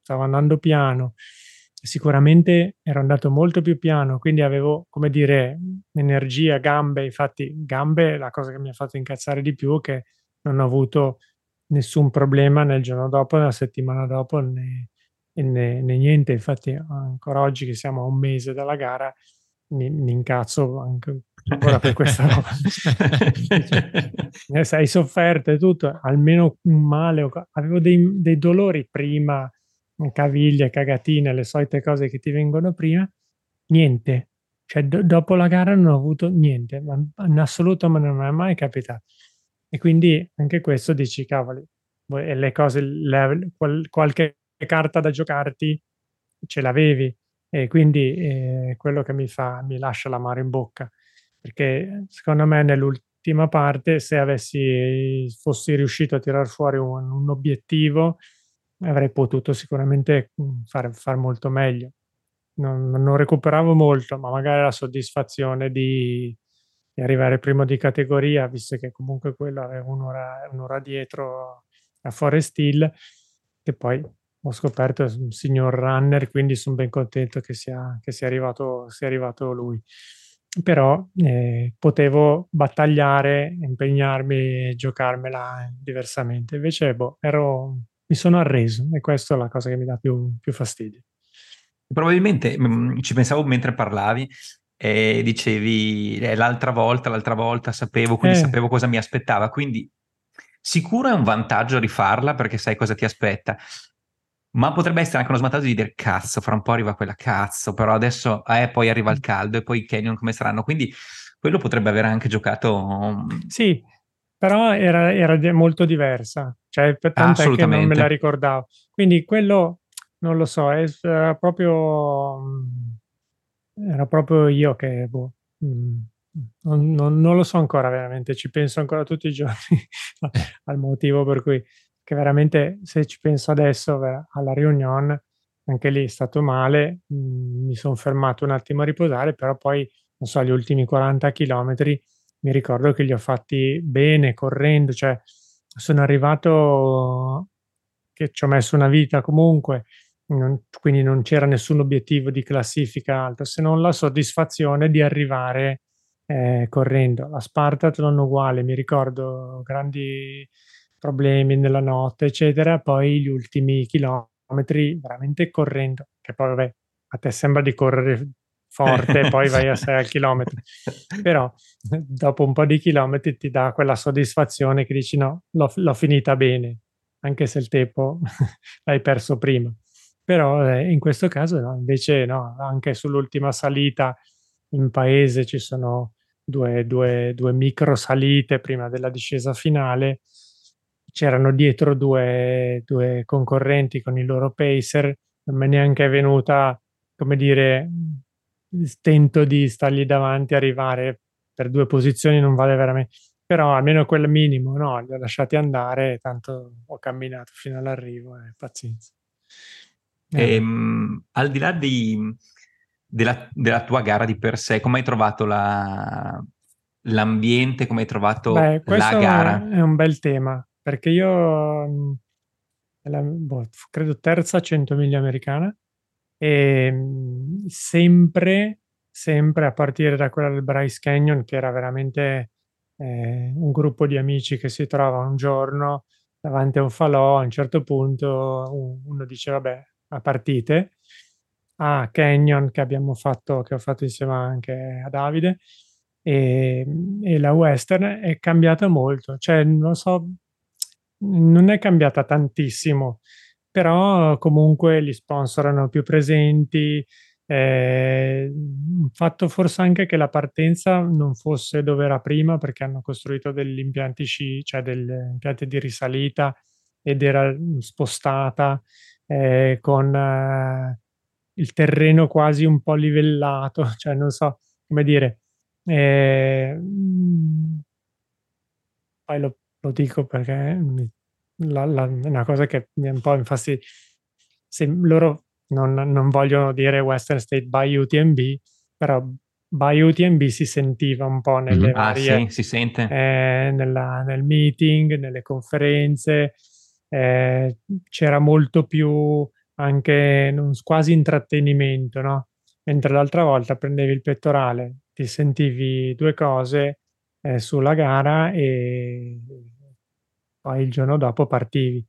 stavo andando piano, sicuramente ero andato molto più piano, quindi avevo, come dire, energia, gambe, infatti gambe è la cosa che mi ha fatto incazzare di più che non ho avuto nessun problema nel giorno dopo, nella settimana dopo, né, né, né niente. Infatti, ancora oggi che siamo a un mese dalla gara, mi, mi incazzo anche ancora per questa roba. cioè, hai sofferto e tutto, almeno un male. Avevo dei, dei dolori prima, caviglie, cagatine, le solite cose che ti vengono prima. Niente. Cioè, do, dopo la gara non ho avuto niente, ma in assoluto ma non è mai capitato. E quindi anche questo dici, cavoli, le cose, le, qual, qualche carta da giocarti ce l'avevi e quindi eh, quello che mi fa, mi lascia l'amaro in bocca, perché secondo me nell'ultima parte se avessi, fossi riuscito a tirar fuori un, un obiettivo avrei potuto sicuramente fare far molto meglio. Non, non recuperavo molto, ma magari la soddisfazione di, di arrivare primo di categoria, visto che comunque quello aveva un'ora, un'ora dietro a Forest Hill, che poi ho scoperto è un signor runner, quindi sono ben contento che sia, che sia, arrivato, sia arrivato lui. Però eh, potevo battagliare, impegnarmi e giocarmela diversamente. Invece boh, ero, mi sono arreso e questa è la cosa che mi dà più, più fastidio. Probabilmente mh, mm, ci pensavo mentre parlavi, e dicevi eh, l'altra volta, l'altra volta sapevo, quindi eh. sapevo cosa mi aspettava, quindi sicuro è un vantaggio rifarla perché sai cosa ti aspetta. Ma potrebbe essere anche uno svantaggio di dire cazzo, fra un po' arriva quella cazzo, però adesso eh, poi arriva il caldo e poi i canyon come saranno. Quindi quello potrebbe aver anche giocato. Sì, però era, era molto diversa, cioè tanto che non me la ricordavo. Quindi quello non lo so, era proprio, era proprio io che boh, mm, non, non, non, lo so ancora veramente, ci penso ancora tutti i giorni al motivo per cui che veramente se ci penso adesso alla riunione, anche lì è stato male, mm, mi sono fermato un attimo a riposare, però poi, non so, gli ultimi 40 chilometri mi ricordo che li ho fatti bene, correndo, cioè sono arrivato che ci ho messo una vita comunque, non, quindi non c'era nessun obiettivo di classifica alto, se non la soddisfazione di arrivare eh, correndo. La Spartathlon uguale, mi ricordo grandi problemi nella notte, eccetera, poi gli ultimi chilometri veramente correndo, che poi vabbè, a te sembra di correre forte, poi vai a 6 al chilometro. Però dopo un po' di chilometri ti dà quella soddisfazione che dici no, l'ho, l'ho finita bene, anche se il tempo l'hai perso prima. Però eh, in questo caso no, invece no, anche sull'ultima salita in paese ci sono due, due, due micro salite prima della discesa finale. C'erano dietro due, due concorrenti con il loro pacer, non neanche è venuta, come dire, il stento di stargli davanti, arrivare per due posizioni non vale veramente, però almeno quel minimo, no, li ho lasciati andare, tanto ho camminato fino all'arrivo, eh, pazienza. Eh. Ehm, al di là di, della, della, tua gara di per sé, come hai trovato la, l'ambiente, come hai trovato Beh, la gara? È un bel tema, perché io la, boh, credo terza 100 miglia americana e ehm, sempre, sempre a partire da quella del Bryce Canyon, che era veramente eh, un gruppo di amici che si trova un giorno davanti a un falò, a un certo punto uno dice vabbè a partite, a Canyon che abbiamo fatto, che ho fatto insieme anche a Davide, e, e la Western è cambiata molto, cioè non so, non è cambiata tantissimo, però comunque gli sponsor erano più presenti, eh, fatto forse anche che la partenza non fosse dove era prima perché hanno costruito degli impianti sci, cioè degli impianti di risalita ed era spostata eh, con eh, il terreno quasi un po' livellato, cioè non so come dire. Eh, poi lo, lo, dico perché la, la, è una cosa che mi è un po' infastidita. Se loro non, non, vogliono dire Western State by UTMB, però by UTMB si sentiva un po' nelle mm, varie, ah, sì, si sente. Eh, nella, nel meeting, nelle conferenze, eh, c'era molto più anche non, quasi intrattenimento, no? Mentre l'altra volta prendevi il pettorale, ti sentivi due cose eh, sulla gara e poi il giorno dopo partivi.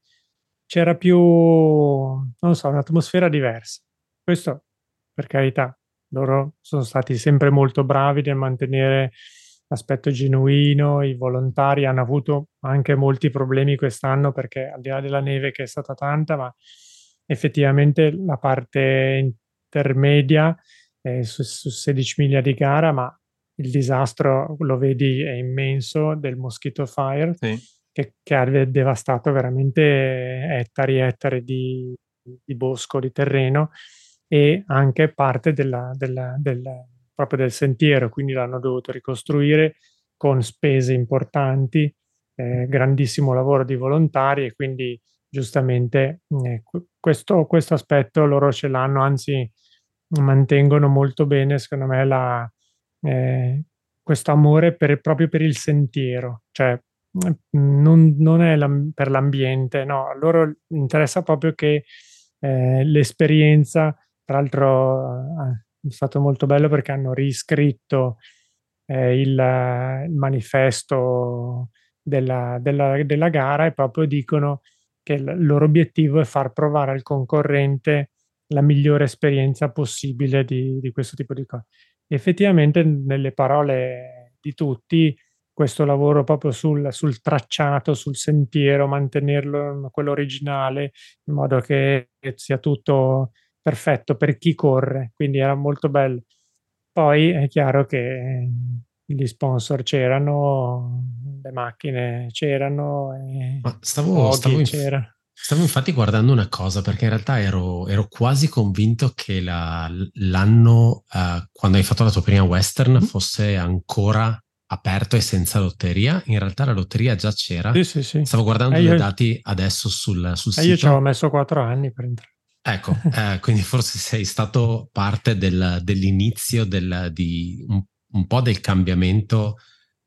C'era più, non so, un'atmosfera diversa. Questo, per carità, loro sono stati sempre molto bravi nel mantenere l'aspetto genuino, i volontari hanno avuto anche molti problemi quest'anno perché al di là della neve che è stata tanta, ma effettivamente la parte intermedia è su, su 16 miglia di gara, ma il disastro lo vedi è immenso del Mosquito Fire sì. Che, che, ha devastato veramente ettari e ettari di, di, bosco, di terreno e anche parte della, della, della proprio del sentiero, quindi l'hanno dovuto ricostruire con spese importanti, eh, grandissimo lavoro di volontari e quindi giustamente eh, questo, questo, aspetto loro ce l'hanno, anzi mantengono molto bene secondo me la, eh, questo amore per, proprio per il sentiero, cioè non, non è la, per l'ambiente, no, a loro interessa proprio che eh, l'esperienza, tra l'altro è stato molto bello perché hanno riscritto eh, il, il, manifesto della, della, della, gara e proprio dicono che il loro obiettivo è far provare al concorrente la migliore esperienza possibile di, di questo tipo di cose. Effettivamente, nelle parole di tutti, questo lavoro proprio sul, sul, tracciato, sul sentiero, mantenerlo quello originale, in modo che sia tutto perfetto per chi corre, quindi era molto bello. Poi è chiaro che gli sponsor c'erano, le macchine c'erano, e Ma stavo, stavo, inf- stavo, infatti guardando una cosa perché in realtà ero, ero quasi convinto che la, l'anno uh, quando hai fatto la tua prima western mm. fosse ancora aperto e senza lotteria. In realtà la lotteria già c'era. Sì, sì, sì. Stavo guardando eh, i dati adesso sul, sul eh, sito. Io ci avevo messo quattro anni per entrare. Ecco, eh, quindi forse sei stato parte del, dell'inizio del, di un, un, po' del cambiamento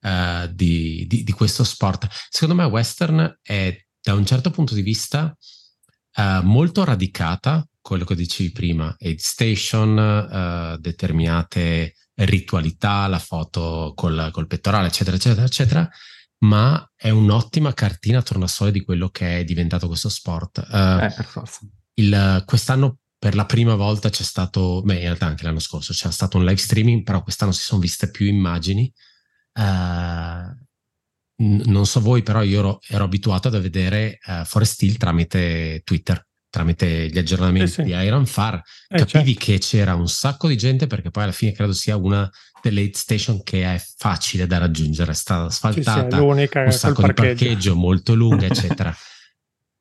eh, di, di, di, questo sport. Secondo me western è da un certo punto di vista eh, molto radicata, quello che dicevi prima, aid station, determinate ritualità, la foto col, col pettorale, eccetera, eccetera, eccetera, ma è un'ottima cartina tornasole di quello che è diventato questo sport. Uh, eh, per forza. Il, quest'anno per la prima volta c'è stato, beh, in realtà anche l'anno scorso c'è stato un live streaming, però quest'anno si sono viste più immagini. Uh, non so voi, però io ero, ero abituato a vedere uh, Forest Hill tramite Twitter tramite gli aggiornamenti sì, sì. di Iron Far, eh, capivi certo. che c'era un sacco di gente perché poi alla fine credo sia una delle station che è facile da raggiungere, è stata asfaltata, sì, un sacco di parcheggio molto lunga, eccetera.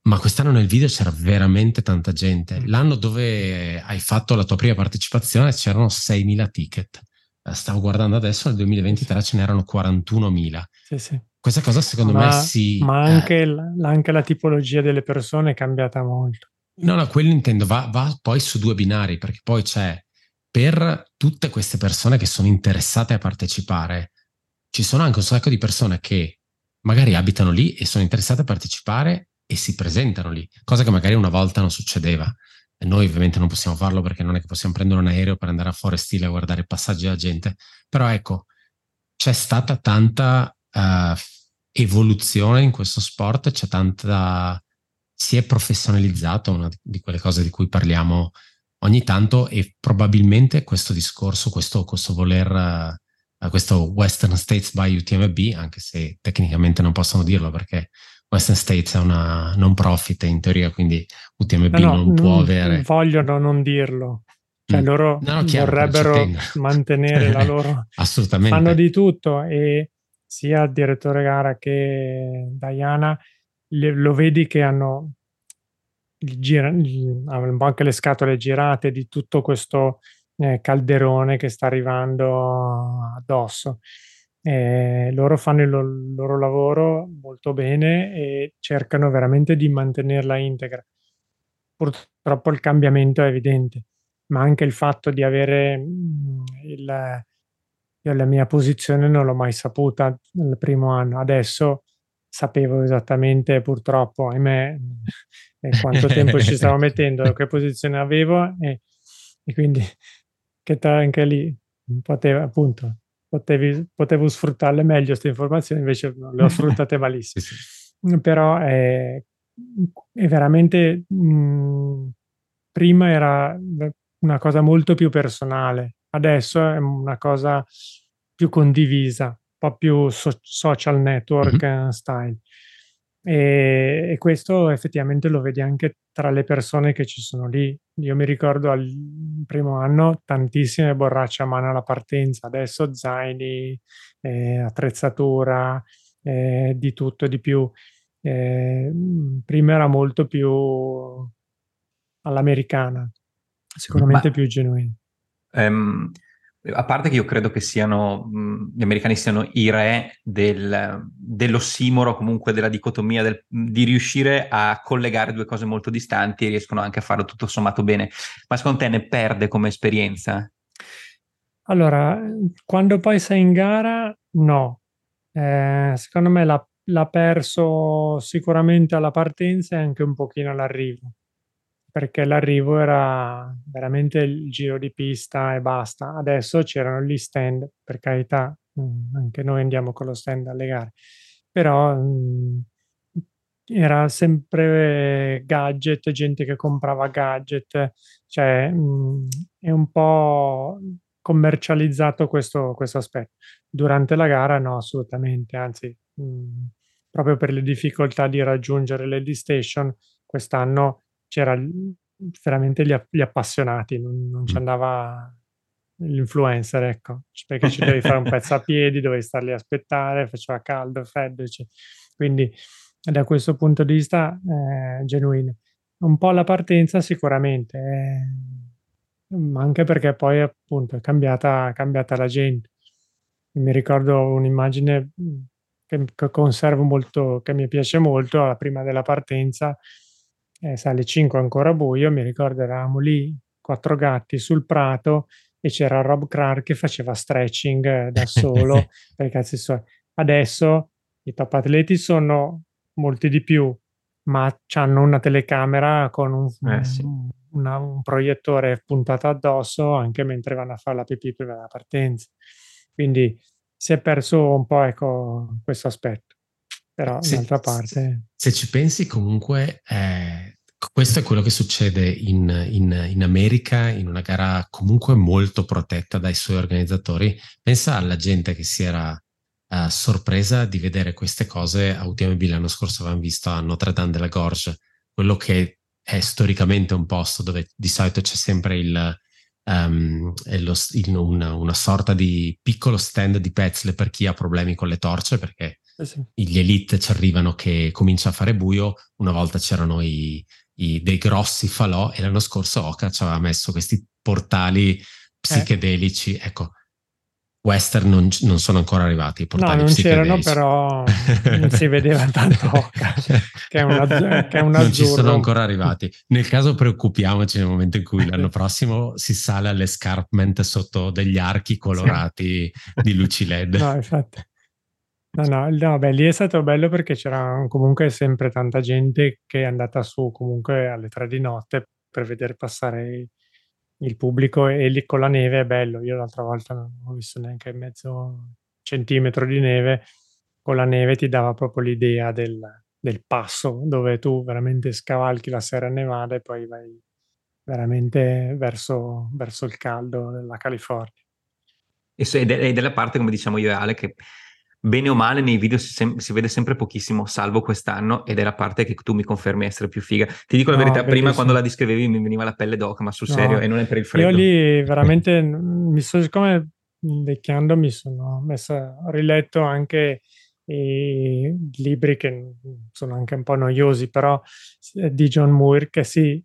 Ma quest'anno nel video c'era veramente tanta gente. Mm. L'anno dove hai fatto la tua prima partecipazione c'erano 6.000 ticket. Eh, stavo guardando adesso, nel 2023 ce n'erano 41.000. Sì, sì. Questa cosa secondo ma, me si... Ma anche, eh, anche la tipologia delle persone è cambiata molto. No, no, quello intendo, va, va poi su due binari, perché poi c'è per tutte queste persone che sono interessate a partecipare, ci sono anche un sacco di persone che magari abitano lì e sono interessate a partecipare e si presentano lì, cosa che magari una volta non succedeva. E noi ovviamente non possiamo farlo perché non è che possiamo prendere un aereo per andare a Forest Hill a guardare i passaggi della gente, però ecco, c'è stata tanta uh, evoluzione in questo sport, c'è tanta si è professionalizzato, una di quelle cose di cui parliamo ogni tanto e probabilmente questo discorso, questo, questo voler, uh, questo Western States by UTMB, anche se tecnicamente non possono dirlo perché Western States è una non profit in teoria, quindi UTMB no, no, non può avere... Vogliono non dirlo. Cioè mm. loro no, chiaro, vorrebbero mantenere la loro... Assolutamente. Fanno di tutto e sia il direttore gara che Diana le, lo vedi che hanno gira, anche le scatole girate di tutto questo eh, calderone che sta arrivando addosso. Eh, loro fanno il loro lavoro molto bene e cercano veramente di mantenerla integra. Purtroppo il cambiamento è evidente, ma anche il fatto di avere mm, il, la mia posizione non l'ho mai saputa nel primo anno. Adesso sapevo esattamente, purtroppo, ahimè, quanto tempo ci stavo mettendo, che posizione avevo e, e quindi che anche lì poteva, appunto, potevi, potevo sfruttarle meglio queste informazioni, invece le ho sfruttate malissimo. Però è, è veramente, mh, prima era una cosa molto più personale, adesso è una cosa più condivisa po' più so- social network mm-hmm. style. E, e, questo effettivamente lo vedi anche tra le persone che ci sono lì. Io mi ricordo al primo anno tantissime borracce a mano alla partenza, adesso zaini, eh, attrezzatura, eh, di tutto e di più. Eh, prima era molto più all'americana, sicuramente Beh, più genuino. Um, a parte che io credo che siano, gli americani siano i re del, dell'ossimoro, comunque della dicotomia, del, di riuscire a collegare due cose molto distanti e riescono anche a farlo tutto sommato bene. Ma secondo te ne perde come esperienza? Allora, quando poi sei in gara, no. Eh, secondo me l'ha, l'ha perso sicuramente alla partenza e anche un pochino all'arrivo perché l'arrivo era veramente il giro di pista e basta. Adesso c'erano gli stand, per carità, mm, anche noi andiamo con lo stand alle gare, però mh, mm, era sempre gadget, gente che comprava gadget, cioè mh, mm, è un po' commercializzato questo, questo, aspetto. Durante la gara no, assolutamente, anzi, mh, proprio per le difficoltà di raggiungere le D-Station, quest'anno c'era veramente gli, gli appassionati, non, non ci mm. andava l'influencer, ecco, perché ci devi fare un pezzo a piedi, dovevi star lì a aspettare, faceva caldo, freddo, eccetera. quindi da questo punto di vista è genuino. Un po' la partenza sicuramente, eh, anche perché poi appunto è cambiata, cambiata la gente. Mi ricordo un'immagine che, che, conservo molto, che mi piace molto, prima della partenza, eh, sai, alle 5 ancora buio, mi ricordo eravamo lì, quattro gatti sul prato e c'era Rob Clark che faceva stretching eh, da solo per cazzi suoi. Adesso i top atleti sono molti di più, ma hanno una telecamera con un, eh, sì. una, un, proiettore puntato addosso anche mentre vanno a fare la pipì prima della partenza. Quindi si è perso un po' ecco, questo aspetto. Però d'altra parte... Se, se, ci pensi comunque eh, questo è quello che succede in, in, in, America, in una gara comunque molto protetta dai suoi organizzatori. Pensa alla gente che si era uh, sorpresa di vedere queste cose a UTMB l'anno scorso, avevamo visto a Notre Dame de la Gorge, quello che è storicamente un posto dove di solito c'è sempre il, um, lo, il, una, una, sorta di piccolo stand di Petzle per chi ha problemi con le torce, perché eh sì. gli elite ci arrivano che comincia a fare buio. Una volta c'erano i i, dei grossi falò e l'anno scorso Oka ci aveva messo questi portali psichedelici. Eh. Ecco, Western non, non, sono ancora arrivati i portali no, non c'erano però non si vedeva tanto Oca che è, una, che è un non ci sono ancora arrivati nel caso preoccupiamoci nel momento in cui l'anno prossimo si sale all'escarpment sotto degli archi colorati sì. di luci led no infatti No, no, no, beh, lì è stato bello perché c'era comunque sempre tanta gente che è andata su comunque alle tre di notte per vedere passare il pubblico e lì con la neve è bello. Io l'altra volta non ho visto neanche mezzo centimetro di neve, con la neve ti dava proprio l'idea del, del passo dove tu veramente scavalchi la Sierra Nevada e poi vai veramente verso, verso il caldo della California. Ed è la parte, come diciamo io e Ale, che bene o male nei video si, sem- si, vede sempre pochissimo, salvo quest'anno, ed è la parte che tu mi confermi essere più figa. Ti dico la no, verità, prima quando la descrivevi mi veniva la pelle d'oca, ma sul no, serio, e non è per il freddo. Io lì veramente, mi so, siccome invecchiando mi sono messo, ho riletto anche i libri che sono anche un po' noiosi, però di John Muir, che si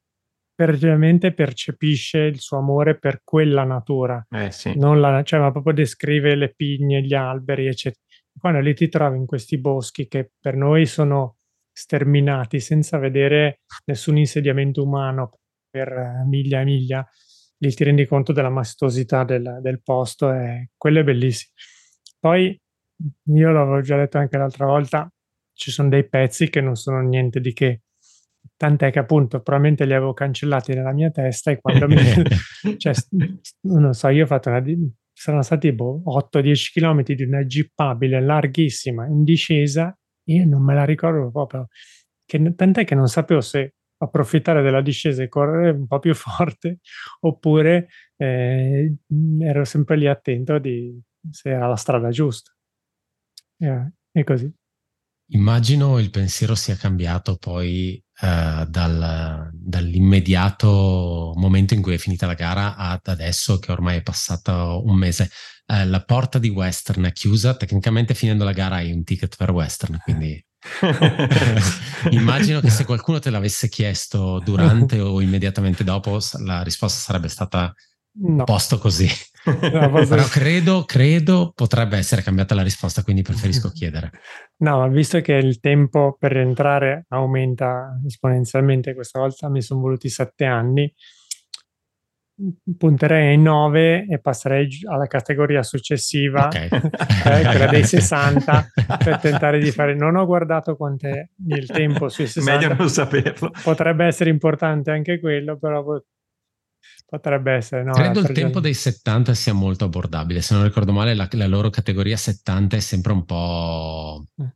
veramente percepisce il suo amore per quella natura, eh, sì. non la, cioè, ma proprio descrive le pigne, gli alberi, eccetera quando lì ti trovi in questi boschi che per noi sono sterminati senza vedere nessun insediamento umano per miglia e miglia, lì ti rendi conto della maestosità del, del posto e quello è bellissimo. Poi io l'avevo già detto anche l'altra volta, ci sono dei pezzi che non sono niente di che, tant'è che appunto probabilmente li avevo cancellati nella mia testa e quando mi... cioè, non so, io ho fatto una saranno stati boh, 8-10 km di una jeepabile larghissima in discesa, io non me la ricordo proprio, che, tant'è che non sapevo se approfittare della discesa e correre un po' più forte oppure eh, ero sempre lì attento di se era la strada giusta. Eh, e così. Immagino il pensiero sia cambiato poi eh, dal, dall'immediato momento in cui è finita la gara ad adesso che ormai è passato un mese. Eh, la porta di Western è chiusa, tecnicamente finendo la gara hai un ticket per Western, quindi immagino che se qualcuno te l'avesse chiesto durante o immediatamente dopo la risposta sarebbe stata no. posto così. No, Però credo, credo potrebbe essere cambiata la risposta, quindi preferisco chiedere. No, ma visto che il tempo per rientrare aumenta esponenzialmente, questa volta mi sono voluti sette anni, punterei ai 9 e passerei alla categoria successiva, okay. eh, quella dei 60, per tentare di fare. Non ho guardato quant'è il tempo sui 60. Meglio non saperlo. Potrebbe essere importante anche quello, però Potrebbe essere, no? Credo il tempo dei 70 sia molto abbordabile. Se non ricordo male, la, la loro categoria 70 è sempre un po' mm.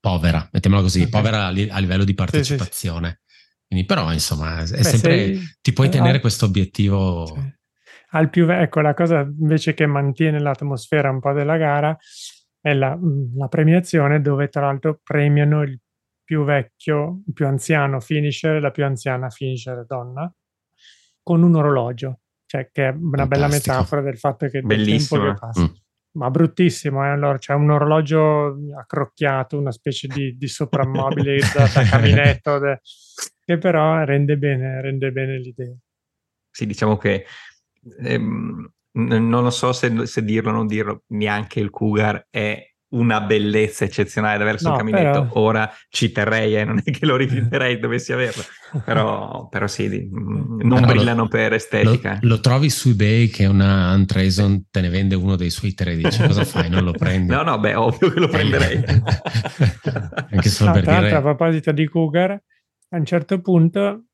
povera, mettiamola così, okay. povera a, a, livello di partecipazione. Sì, sì, sì. Quindi, però, insomma, è Beh, sempre, sei, ti puoi tenere questo obiettivo. al più ecco la cosa invece che mantiene l'atmosfera un po' della gara è la, la premiazione dove tra l'altro premiano il più vecchio, il più anziano finisher e la più anziana finisher donna con un orologio, cioè che è una Fantastico. bella metafora del fatto che Bellissimo. tempo che passa. Mm. Ma bruttissimo, eh? allora c'è un orologio accrocchiato, una specie di, di soprammobile da caminetto, de, che però rende bene, rende bene l'idea. Sì, diciamo che ehm, non lo so se, se, dirlo o non dirlo, neanche il Cougar è una bellezza eccezionale da avere sul no, caminetto. Però... Ora ci terrei, eh, non è che lo rifiuterei dovessi averlo, però, però sì, mm, non però brillano lo, per estetica. Lo, lo, trovi su eBay che una Antrason te ne vende uno dei suoi 13, cosa fai? Non lo prendi? No, no, beh, ovvio che lo prenderei. Anche solo no, per dire... A proposito di Cougar, a un certo punto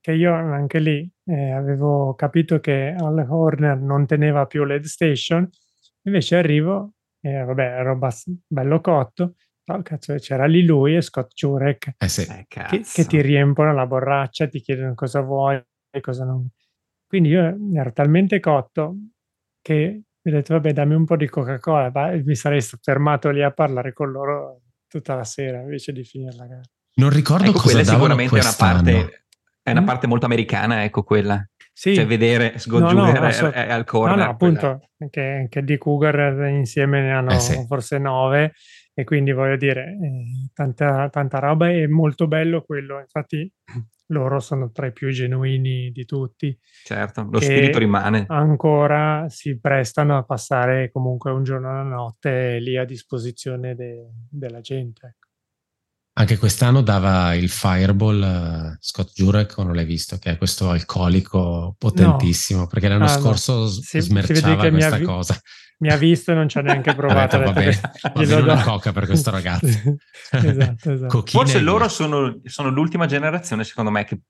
che io anche lì eh, avevo capito che Al Horner non teneva più l'Ed Station, invece arrivo, e vabbè, roba bello cotto, oh, cazzo, c'era lì lui e Scott Jurek eh sì. eh, che, che, ti riempono la borraccia, ti chiedono cosa vuoi e cosa non. Quindi io ero talmente cotto che mi ho detto, vabbè, dammi un po' di Coca-Cola, mi sarei fermato lì a parlare con loro tutta la sera invece di finire la gara. Non ricordo ecco, cosa sicuramente è una parte è una parte molto americana, ecco quella. Sì. Cioè vedere Scott no, no, so, al corner. No, no, appunto, che, che, di Cougar insieme ne hanno eh sì. forse nove e quindi voglio dire, eh, tanta, tanta roba e molto bello quello. Infatti loro sono tra i più genuini di tutti. Certo, lo spirito rimane. Ancora si prestano a passare comunque un giorno e una notte lì a disposizione de, della gente. Anche quest'anno dava il Fireball uh, Scott Jurek, o non l'hai visto, che è questo alcolico potentissimo, no. perché l'anno ah, scorso no. si, smerciava si questa vi- cosa. Mi ha visto e non ci ha neanche provato. Vabbè, va bene, va bene una coca per questo ragazzo. esatto, esatto. Forse loro sono, sono, l'ultima generazione, secondo me, che,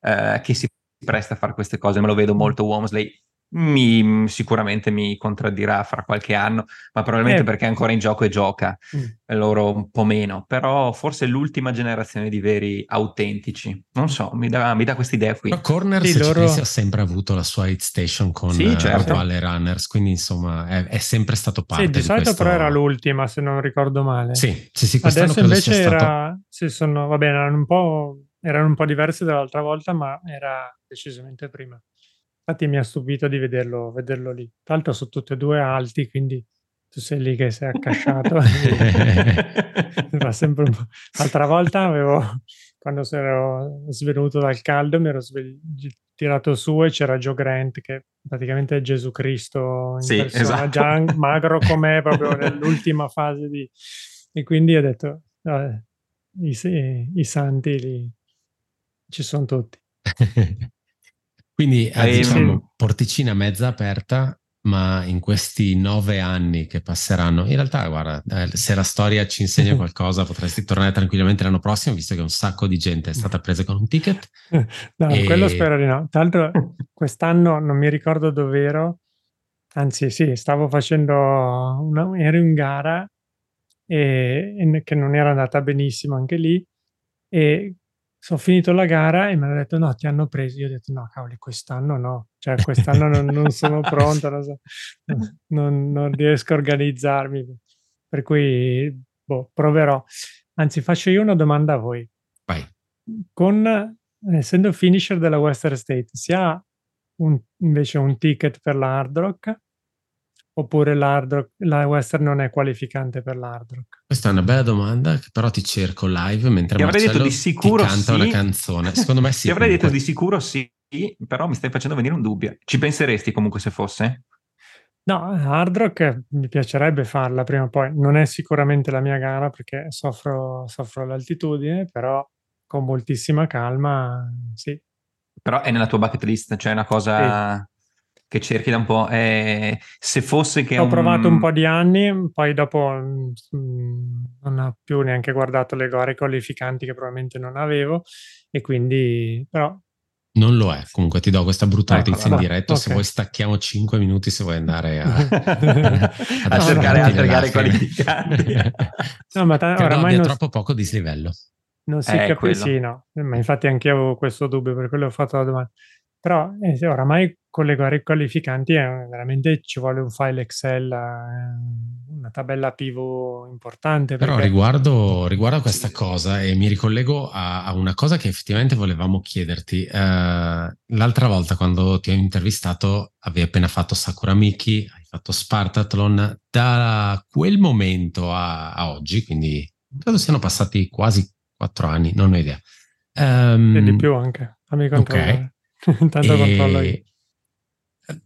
eh, che si presta a fare queste cose. Me lo vedo molto Womsley mi, sicuramente mi contraddirà fra qualche anno, ma probabilmente eh. perché è ancora in gioco e gioca, mm. loro un po' meno, però forse è l'ultima generazione di veri autentici. Non so, mi dà, mi dà questa idea qui. Ma Corner, sì, se loro... ha sempre avuto la sua hit station con sì, eh, certo. uh, Runners, quindi insomma è, è, sempre stato parte sì, di, di solito questo... però era l'ultima, se non ricordo male. Sì, sì, sì Adesso invece era... Stato... Sì, sono, va bene, erano un po'... Erano un po' diverse dall'altra volta, ma era decisamente prima. Infatti mi ha stupito di vederlo, vederlo lì. Tra l'altro sono tutti e due alti, quindi tu sei lì che sei accasciato. fa sempre un po'. L'altra volta avevo, quando ero svenuto dal caldo, mi ero svegli- tirato su e c'era Joe Grant che praticamente è Gesù Cristo in sì, persona, esatto. già magro com'è proprio nell'ultima fase di... E quindi ho detto, eh, i, i santi lì ci sono tutti. Quindi eh, diciamo porticina mezza aperta, ma in questi nove anni che passeranno, in realtà guarda, eh, se la storia ci insegna qualcosa potresti tornare tranquillamente l'anno prossimo, visto che un sacco di gente è stata presa con un ticket. No, e... quello spero di no. Tra l'altro quest'anno non mi ricordo dove ero, anzi sì, stavo facendo, una, ero in gara e, e che non era andata benissimo anche lì e sono finito la gara e mi hanno detto no, ti hanno preso. Io ho detto no, cavoli, quest'anno no, cioè quest'anno non, non sono pronto, non, so, non, non, riesco a organizzarmi. Per cui boh, proverò. Anzi, faccio io una domanda a voi. Vai. Con, essendo finisher della Western State, si ha un, invece un ticket per la Hard Rock oppure l'hard la Western non è qualificante per l'hard rock? Questa è una bella domanda, però ti cerco live mentre ti Marcello detto di sicuro ti canta sì. una canzone. Secondo me sì. Ti avrei detto di sicuro sì, però mi stai facendo venire un dubbio. Ci penseresti comunque se fosse? No, hard rock mi piacerebbe farla prima o poi. Non è sicuramente la mia gara perché soffro, soffro l'altitudine, però con moltissima calma, sì. Però è nella tua bucket list, cioè è una cosa... Sì che cerchi da un po'. Eh, se fosse che... Ho un... provato un po' di anni, poi dopo mh, mm, non ho più neanche guardato le gare qualificanti che probabilmente non avevo e quindi però... Non lo è, comunque ti do questa brutta ecco, notizia in diretta, okay. se vuoi stacchiamo 5 minuti se vuoi andare a, a cercare altre gare qualificanti. no, ma t- oramai non... troppo poco dislivello. Non si eh, capisce, sì, no. Ma infatti anche io avevo questo dubbio, per quello ho fatto la domanda però eh, oramai con le gare qualificanti eh, veramente ci vuole un file Excel, eh, una tabella pivot importante. Però perché... riguardo, riguardo, a questa cosa, e mi ricollego a, a, una cosa che effettivamente volevamo chiederti. Eh, l'altra volta quando ti ho intervistato avevi appena fatto Sakura Miki, hai fatto Spartathlon. Da quel momento a, a oggi, quindi credo siano passati quasi quattro anni, non ho idea. Um, e di più anche, controllare. Ok. Intanto controllo io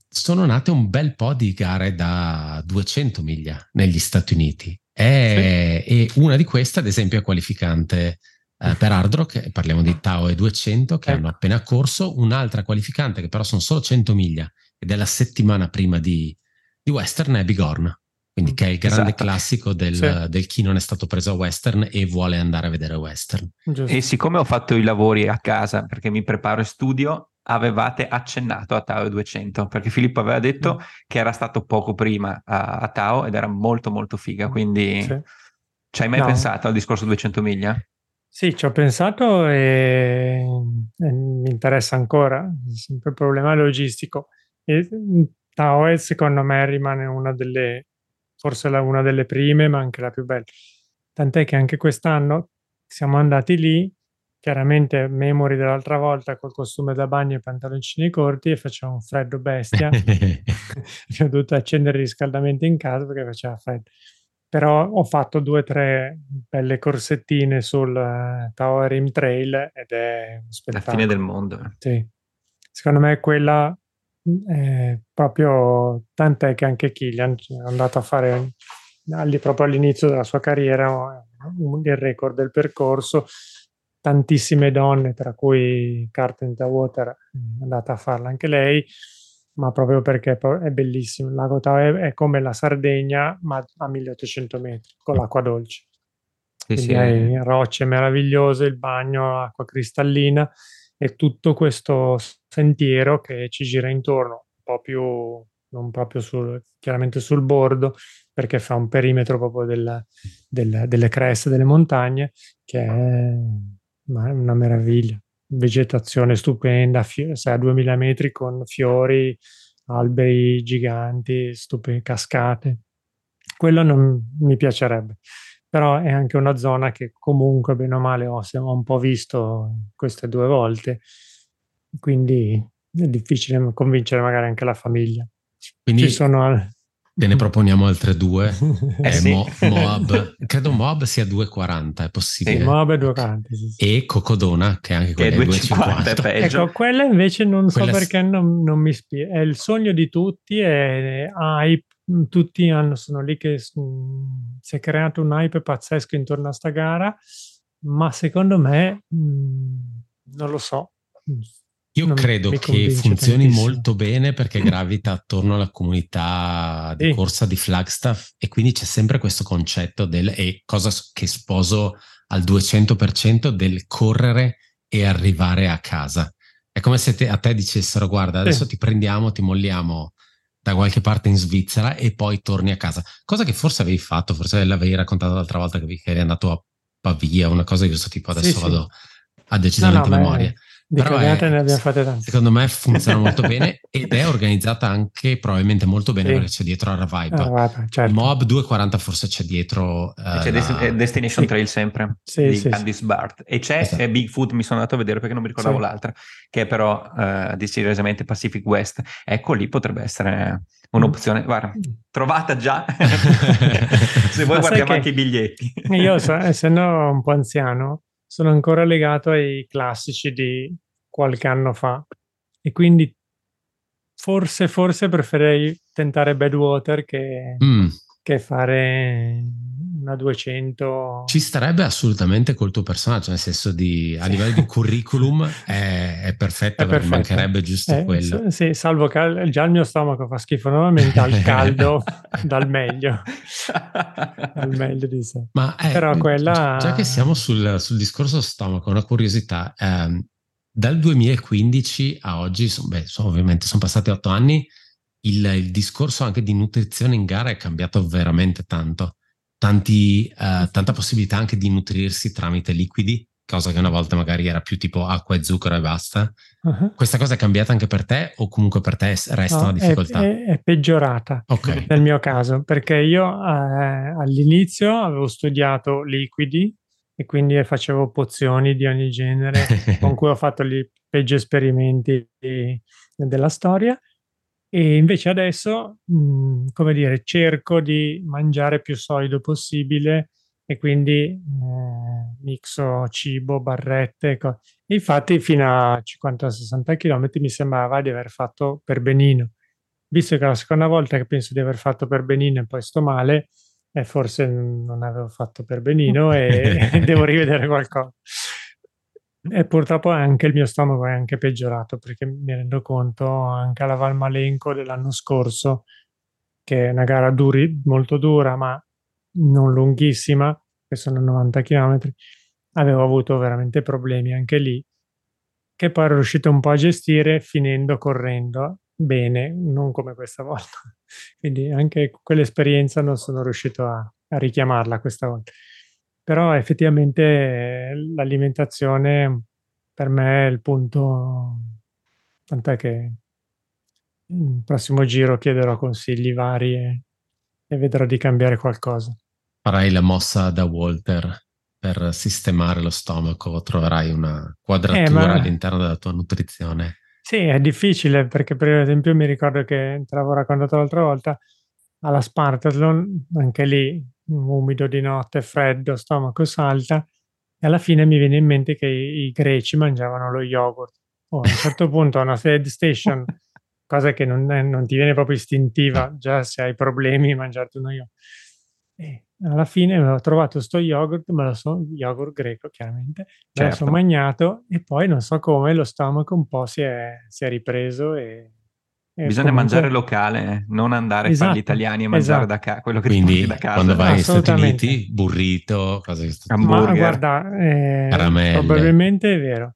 sono nate un bel po' di gare da 200 miglia negli Stati Uniti e, sì. e una di queste ad esempio è qualificante eh, per hard rock, parliamo di Tao e 200 che ecco. hanno appena corso, un'altra qualificante che però sono solo 100 miglia ed è la settimana prima di, di Western è Bigorna, quindi che è il grande esatto. classico del, sì. del, chi non è stato preso a Western e vuole andare a vedere Western. Giusto. E siccome ho fatto i lavori a casa perché mi preparo e studio, avevate accennato a Tao 200 perché Filippo aveva detto mm. che era stato poco prima a, a, Tao ed era molto molto figa quindi sì. ci hai mai no. pensato al discorso 200 miglia? Sì, ci ho pensato e, e mi interessa ancora, è sempre il problema logistico. E mm, Tao secondo me rimane una delle, forse la, una delle prime, ma anche la più bella. Tant'è che anche quest'anno siamo andati lì chiaramente memori dell'altra volta col costume da bagno e pantaloncini corti e faceva un freddo bestia. ho dovuto accendere il riscaldamento in casa perché faceva freddo. Però ho fatto due o tre belle corsettine sul uh, Tower Rim Trail ed è un spettacolo. La fine del mondo. Sì. Secondo me quella è proprio tant'è che anche Killian è andato a fare proprio all'inizio della sua carriera il record del percorso tantissime donne, tra cui Carpenter Water, è andata a farla anche lei, ma proprio perché è bellissimo. Il lago Tao è, è come la Sardegna, ma a 1800 metri, con l'acqua dolce. Sì, Quindi sì. hai rocce meravigliose, il bagno, acqua cristallina e tutto questo sentiero che ci gira intorno, un po' più, non proprio sul, chiaramente sul bordo, perché fa un perimetro proprio del, del, delle creste delle montagne che è ma è una meraviglia. Vegetazione stupenda, fi- sei a 2000 metri con fiori, alberi giganti, stupendi, cascate. Quello non mi piacerebbe, però è anche una zona che comunque, bene o male, ho, ho un po' visto queste due volte, quindi è difficile convincere magari anche la famiglia. Quindi Ci sono Te ne proponiamo altre due. Eh, eh sì. Mo- Moab, credo Moab sia 2,40, è possibile. Sì, Moab è 2,40. Sì, e Cocodona, che è anche quella è 2,50. Ecco, quella invece non so quella perché non, non mi spiega. È il sogno di tutti e hype. Tutti hanno, sono lì che si è creato un hype pazzesco intorno a sta gara, ma secondo me non lo so io non credo che funzioni tantissimo. molto bene perché gravita attorno alla comunità di sì. corsa di Flagstaff e quindi c'è sempre questo concetto del, e cosa che sposo al 200% del correre e arrivare a casa. È come se te, a te dicessero guarda adesso sì. ti prendiamo, ti molliamo da qualche parte in Svizzera e poi torni a casa. Cosa che forse avevi fatto, forse l'avevi raccontato l'altra volta che eri andato a Pavia, una cosa di questo tipo, adesso sì, vado a decisamente no, no, memoria. Beh di Però cagate è, ne abbiamo fatte tante. Secondo me funziona molto bene ed è organizzata anche probabilmente molto bene sì. perché c'è dietro la Vibe. Ah, certo. Moab 240 forse c'è dietro. Uh, c'è la... Destination sì. Trail sempre sì, di sì, Candice Bart. E c'è esatto. Bigfoot, mi sono andato a vedere perché non mi ricordavo l'altra, che è però uh, decisamente Pacific West. Ecco lì potrebbe essere un'opzione. Mm. Guarda, trovata già. Se vuoi guardiamo anche i biglietti. io, essendo un po' anziano, sono ancora legato ai classici di qualche anno fa e quindi forse, forse preferirei tentare Badwater che, mm. che fare una 200. Ci starebbe assolutamente col tuo personaggio, nel senso di a livello di curriculum è, è perfetto, è perfetto. mancherebbe giusto eh, quello. Sì, salvo che già il mio stomaco fa schifo nuovamente al caldo dal meglio, dal meglio di sé. Ma eh, Però quella... già che siamo sul, sul discorso stomaco, una curiosità, ehm, dal 2015 a oggi, son, beh, sono, ovviamente sono passati otto anni, il, il discorso anche di nutrizione in gara è cambiato veramente tanto tanti, uh, tanta possibilità anche di nutrirsi tramite liquidi cosa che una volta magari era più tipo acqua e zucchero e basta. Uh-huh. Questa cosa è cambiata anche per te o comunque per te resta no, una difficoltà? È, è, è peggiorata okay. nel mio caso, perché io eh, all'inizio avevo studiato liquidi e quindi facevo pozioni di ogni genere con cui ho fatto i peggiori esperimenti della storia e invece adesso, mh, come dire, cerco di mangiare più solido possibile e quindi eh, mixo cibo, barrette. Co- infatti fino a 50-60 km mi sembrava di aver fatto per benino. Visto che la seconda volta che penso di aver fatto per benino e poi sto male, eh, forse non avevo fatto per benino e devo rivedere qualcosa. E purtroppo anche il mio stomaco è anche peggiorato perché mi rendo conto anche alla Valmalenco dell'anno scorso, che è una gara duri, molto dura, ma non lunghissima, che sono 90 km, avevo avuto veramente problemi anche lì, che poi ero riuscito un po' a gestire finendo correndo bene, non come questa volta. Quindi anche quell'esperienza non sono riuscito a, a richiamarla questa volta. Però effettivamente l'alimentazione per me è il punto, tant'è che il prossimo giro chiederò consigli vari e, e vedrò di cambiare qualcosa. Farai la mossa da Walter per sistemare lo stomaco, troverai una quadratura eh, ma... all'interno della tua nutrizione. Sì, è difficile perché per esempio mi ricordo che te l'avevo raccontato l'altra volta alla Spartathlon, anche lì umido di notte, freddo, stomaco salta, e alla fine mi viene in mente che i, i greci mangiavano lo yogurt. Oh, a un certo punto a una aid station, cosa che non, è, non, ti viene proprio istintiva, già se hai problemi mangiarti uno yogurt. E alla fine ho trovato sto yogurt, ma lo so, yogurt greco chiaramente, me lo sono magnato e poi non so come lo stomaco un po' si è, si è ripreso e Bisogna comunque... mangiare locale, non andare esatto, a fare gli italiani e mangiare esatto. da casa, quello che Quindi, da casa. quando vai negli Stati Uniti, burrito, cose che Ma guarda, eh, probabilmente è vero.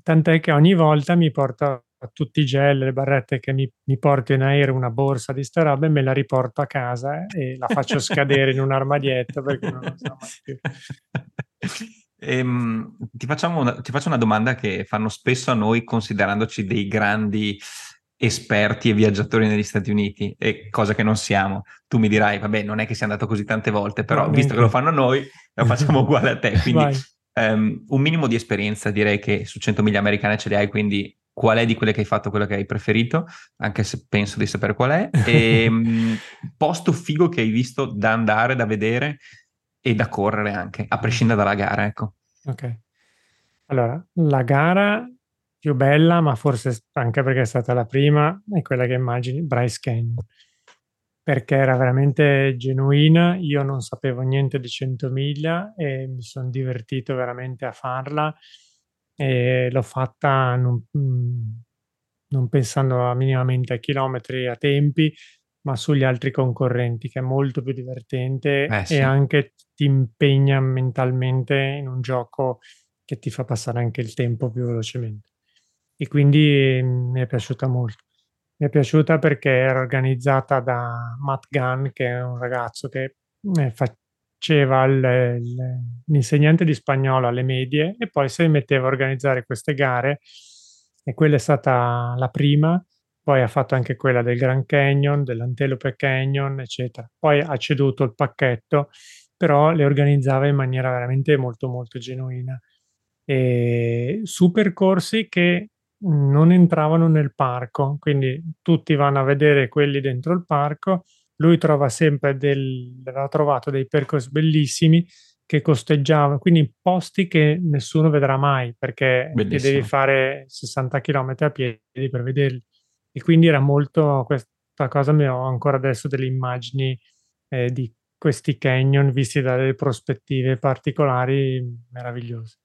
Tant'è che ogni volta mi porto tutti i gel, le barrette che mi, mi porto in aereo, una borsa di sta roba e me la riporto a casa e la faccio scadere in un armadietto perché non lo so mai più. Ehm, ti, una, ti faccio una domanda che fanno spesso a noi considerandoci dei grandi esperti e viaggiatori negli Stati Uniti, e cosa che non siamo. Tu mi dirai, vabbè, non è che sia andato così tante volte, però no, visto che lo fanno noi, lo facciamo uguale a te. Quindi um, un minimo di esperienza direi che su 100 miglia americane ce le hai, quindi qual è di quelle che hai fatto quello che hai preferito, anche se penso di sapere qual è, e um, posto figo che hai visto da andare, da vedere e da correre anche, a prescindere dalla gara, ecco. Ok. Allora, la gara più bella, ma forse anche perché è stata la prima, è quella che immagini, Bryce Canyon, perché era veramente genuina, io non sapevo niente di 100 miglia e mi sono divertito veramente a farla e l'ho fatta non, mm, non pensando minimamente a chilometri, a tempi, ma sugli altri concorrenti, che è molto più divertente eh, sì. e anche ti impegna mentalmente in un gioco che ti fa passare anche il tempo più velocemente e quindi mm, mi è piaciuta molto. Mi è piaciuta perché era organizzata da Matt Gunn, che è un ragazzo che eh, faceva l'insegnante di spagnolo alle medie e poi si metteva a organizzare queste gare e quella è stata la prima, poi ha fatto anche quella del Grand Canyon, dell'Antelope Canyon, eccetera. Poi ha ceduto il pacchetto, però le organizzava in maniera veramente molto molto genuina. E su percorsi che non entravano nel parco, quindi tutti vanno a vedere quelli dentro il parco. Lui trova sempre del, aveva trovato dei percorsi bellissimi che costeggiavano, quindi posti che nessuno vedrà mai perché devi fare 60 km a piedi per vederli. E quindi era molto questa cosa, mi ho ancora adesso delle immagini eh, di questi canyon visti dalle prospettive particolari meravigliose.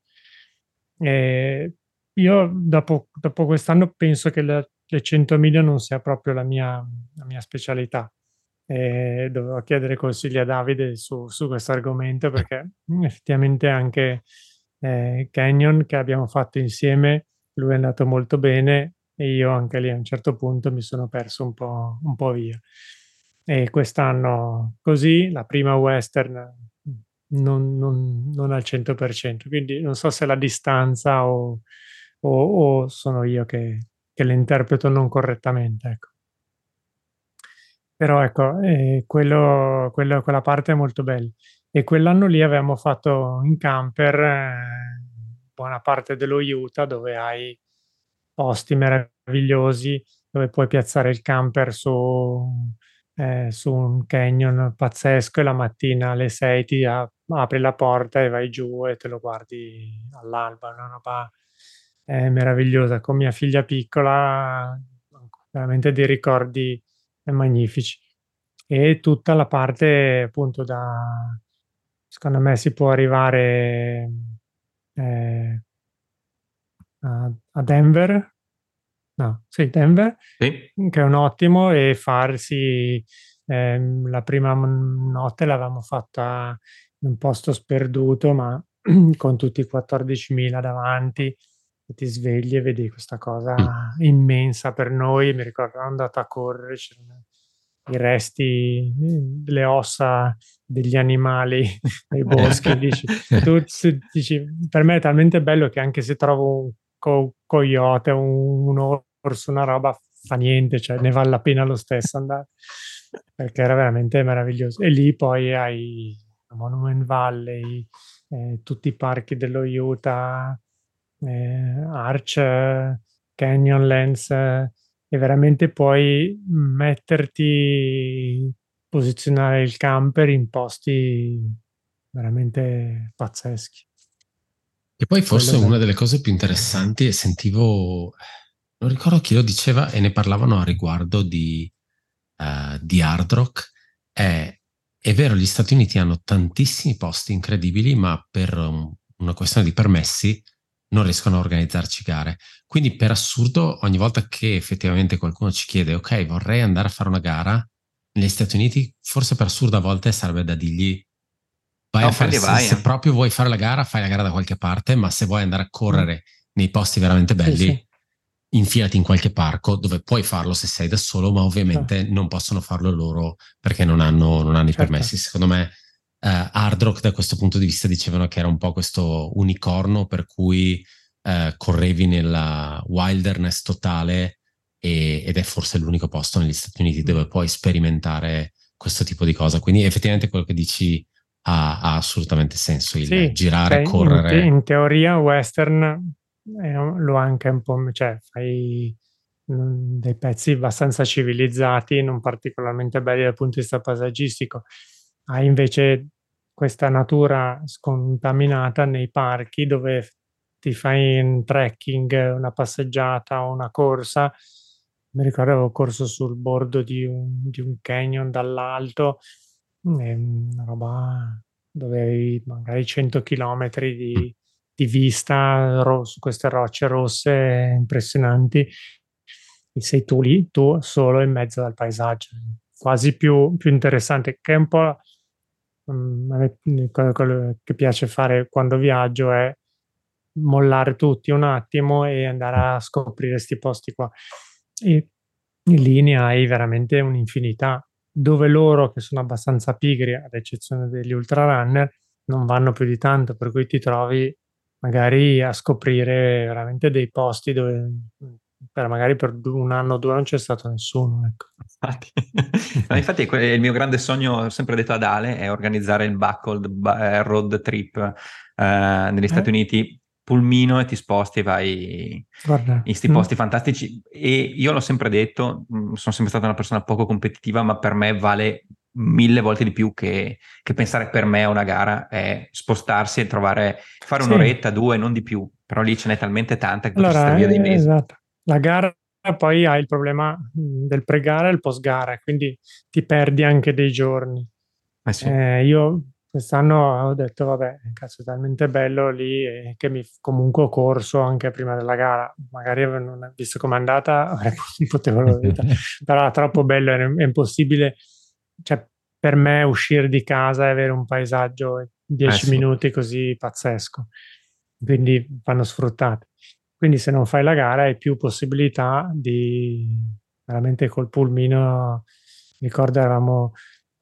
E io dopo, dopo quest'anno penso che le, le 100 miglia non sia proprio la mia, la mia specialità. E dovevo chiedere consigli a Davide su, su questo argomento perché effettivamente anche eh, Canyon che abbiamo fatto insieme, lui è andato molto bene e io anche lì a un certo punto mi sono perso un po', un po via. E quest'anno così, la prima western non, non, non, al 100%, quindi non so se la distanza o, o, o sono io che, che, le non correttamente. Ecco. Però ecco, eh, quello, quello, quella parte è molto bella. E quell'anno lì avevamo fatto in camper eh, buona parte dello Utah dove hai posti meravigliosi dove puoi piazzare il camper su, eh, su un canyon pazzesco e la mattina alle 6 ti apri la porta e vai giù e te lo guardi all'alba, una roba eh, meravigliosa. Con mia figlia piccola, veramente dei ricordi magnifici. E tutta la parte appunto da, secondo me si può arrivare eh, a, Denver, no, sì, Denver, sì. che è un ottimo, e farsi eh, la prima notte l'avevamo fatta in un posto sperduto, ma con tutti i 14.000 davanti, ti svegli e vedi questa cosa immensa per noi. Mi ricordo, ero andato a correre, c'erano i resti, le ossa degli animali nei boschi. dici, tu, tu, dici, per me è talmente bello che anche se trovo un co- coyote, un, un orso, una roba, fa niente, cioè ne vale la pena lo stesso andare, perché era veramente meraviglioso. E lì poi hai Monument Valley, eh, tutti i parchi dello Utah, eh, Arch, Canyonlands, eh, e veramente puoi metterti, posizionare il camper in posti veramente pazzeschi. E poi forse una delle cose più interessanti, e sentivo, non ricordo chi lo diceva, e ne parlavano a riguardo di, uh, di hard rock, è, è, vero, gli Stati Uniti hanno tantissimi posti incredibili, ma per un, una questione di permessi non riescono a organizzarci gare. Quindi per assurdo, ogni volta che effettivamente qualcuno ci chiede, ok, vorrei andare a fare una gara negli Stati Uniti, forse per assurdo a volte sarebbe da dirgli Vai no, a fare, se, vai, se, proprio vuoi fare la gara, fai la gara da qualche parte, ma se vuoi andare a correre nei posti veramente belli, sì, sì. infilati in qualche parco dove puoi farlo se sei da solo, ma ovviamente certo. non possono farlo loro perché non hanno, non hanno certo. i permessi. Secondo me uh, Hard Rock da questo punto di vista dicevano che era un po' questo unicorno per cui uh, correvi nella wilderness totale e, ed è forse l'unico posto negli Stati Uniti mm. dove puoi sperimentare questo tipo di cosa. Quindi effettivamente quello che dici ha, ha assolutamente senso il sì, girare, cioè, correre. In, in, teoria western eh, lo anche un po', cioè fai mm, dei pezzi abbastanza civilizzati, non particolarmente belli dal punto di vista paesaggistico. Hai invece questa natura scontaminata nei parchi dove ti fai un trekking, una passeggiata o una corsa. Mi ricordo avevo corso sul bordo di un, di un canyon dall'alto è una roba dove hai magari 100 km di, di vista ro- su queste rocce rosse impressionanti e sei tu lì, tu solo in mezzo al paesaggio, quasi più, più interessante, che è un po' quello che piace fare quando viaggio è mollare tutti un attimo e andare a scoprire questi posti qua. E in linea hai veramente un'infinità dove loro, che sono abbastanza pigri, ad eccezione degli ultrarunner, non vanno più di tanto, per cui ti trovi magari a scoprire veramente dei posti dove per magari per un anno o due non c'è stato nessuno. Ecco. Infatti, infatti il mio grande sogno, sempre detto ad Ale, è organizzare il Buckled eh, Road Trip eh, negli eh? Stati Uniti pulmino e ti sposti e vai Guarda. in questi mm. posti fantastici. E io l'ho sempre detto, mm, sono sempre stata una persona poco competitiva, ma per me vale mille volte di più che, che pensare per me a una gara è spostarsi e trovare, fare sì. un'oretta, due, non di più. Però lì ce n'è talmente tanta che allora, via dei mesi. Esatto. La gara poi hai il problema mm, del pre-gara e il post-gara, quindi ti perdi anche dei giorni. Eh sì. eh, io Quest'anno ho detto, vabbè, cazzo, è talmente bello lì e che mi comunque ho corso anche prima della gara. Magari non visto com'è andata, potuto però era troppo bello, è impossibile. Cioè, per me uscire di casa e avere un paesaggio in 10 eh, sì. minuti così pazzesco. Quindi vanno sfruttati. Quindi se non fai la gara hai più possibilità di veramente col pulmino. Ricordo eravamo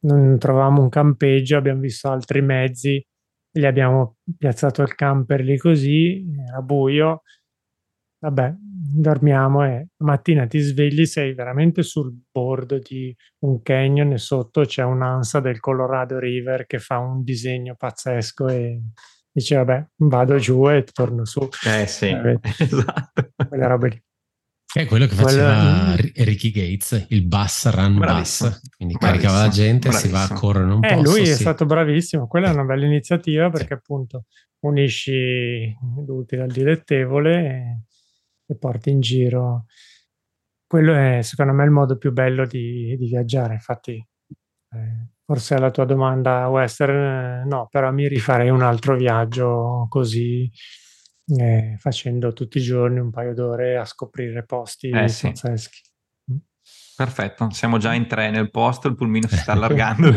non trovavamo un campeggio, abbiamo visto altri mezzi gli abbiamo piazzato il camper lì così, era buio, vabbè, dormiamo e mattina ti svegli, sei veramente sul bordo di un canyon e sotto c'è un'ansa del Colorado River che fa un disegno pazzesco e dice vabbè vado giù e torno su. Eh sì, eh, esatto. Quelle robe lì. È quello che faceva quello... Ricky Gates, il bus run bravissimo. bus, quindi bravissimo. caricava la gente, bravissimo. si va a correre un po'. Eh, lui sì. è stato bravissimo, quella è una bella iniziativa perché sì. appunto unisci l'utile al dilettevole e, e, porti in giro. Quello è secondo me il modo più bello di, di viaggiare, infatti eh, forse alla tua domanda western no, però mi rifarei un altro viaggio così eh, facendo tutti i giorni un paio d'ore a scoprire posti eh, pazzeschi. Mm. Perfetto, siamo già in tre nel posto, il pulmino si sta allargando.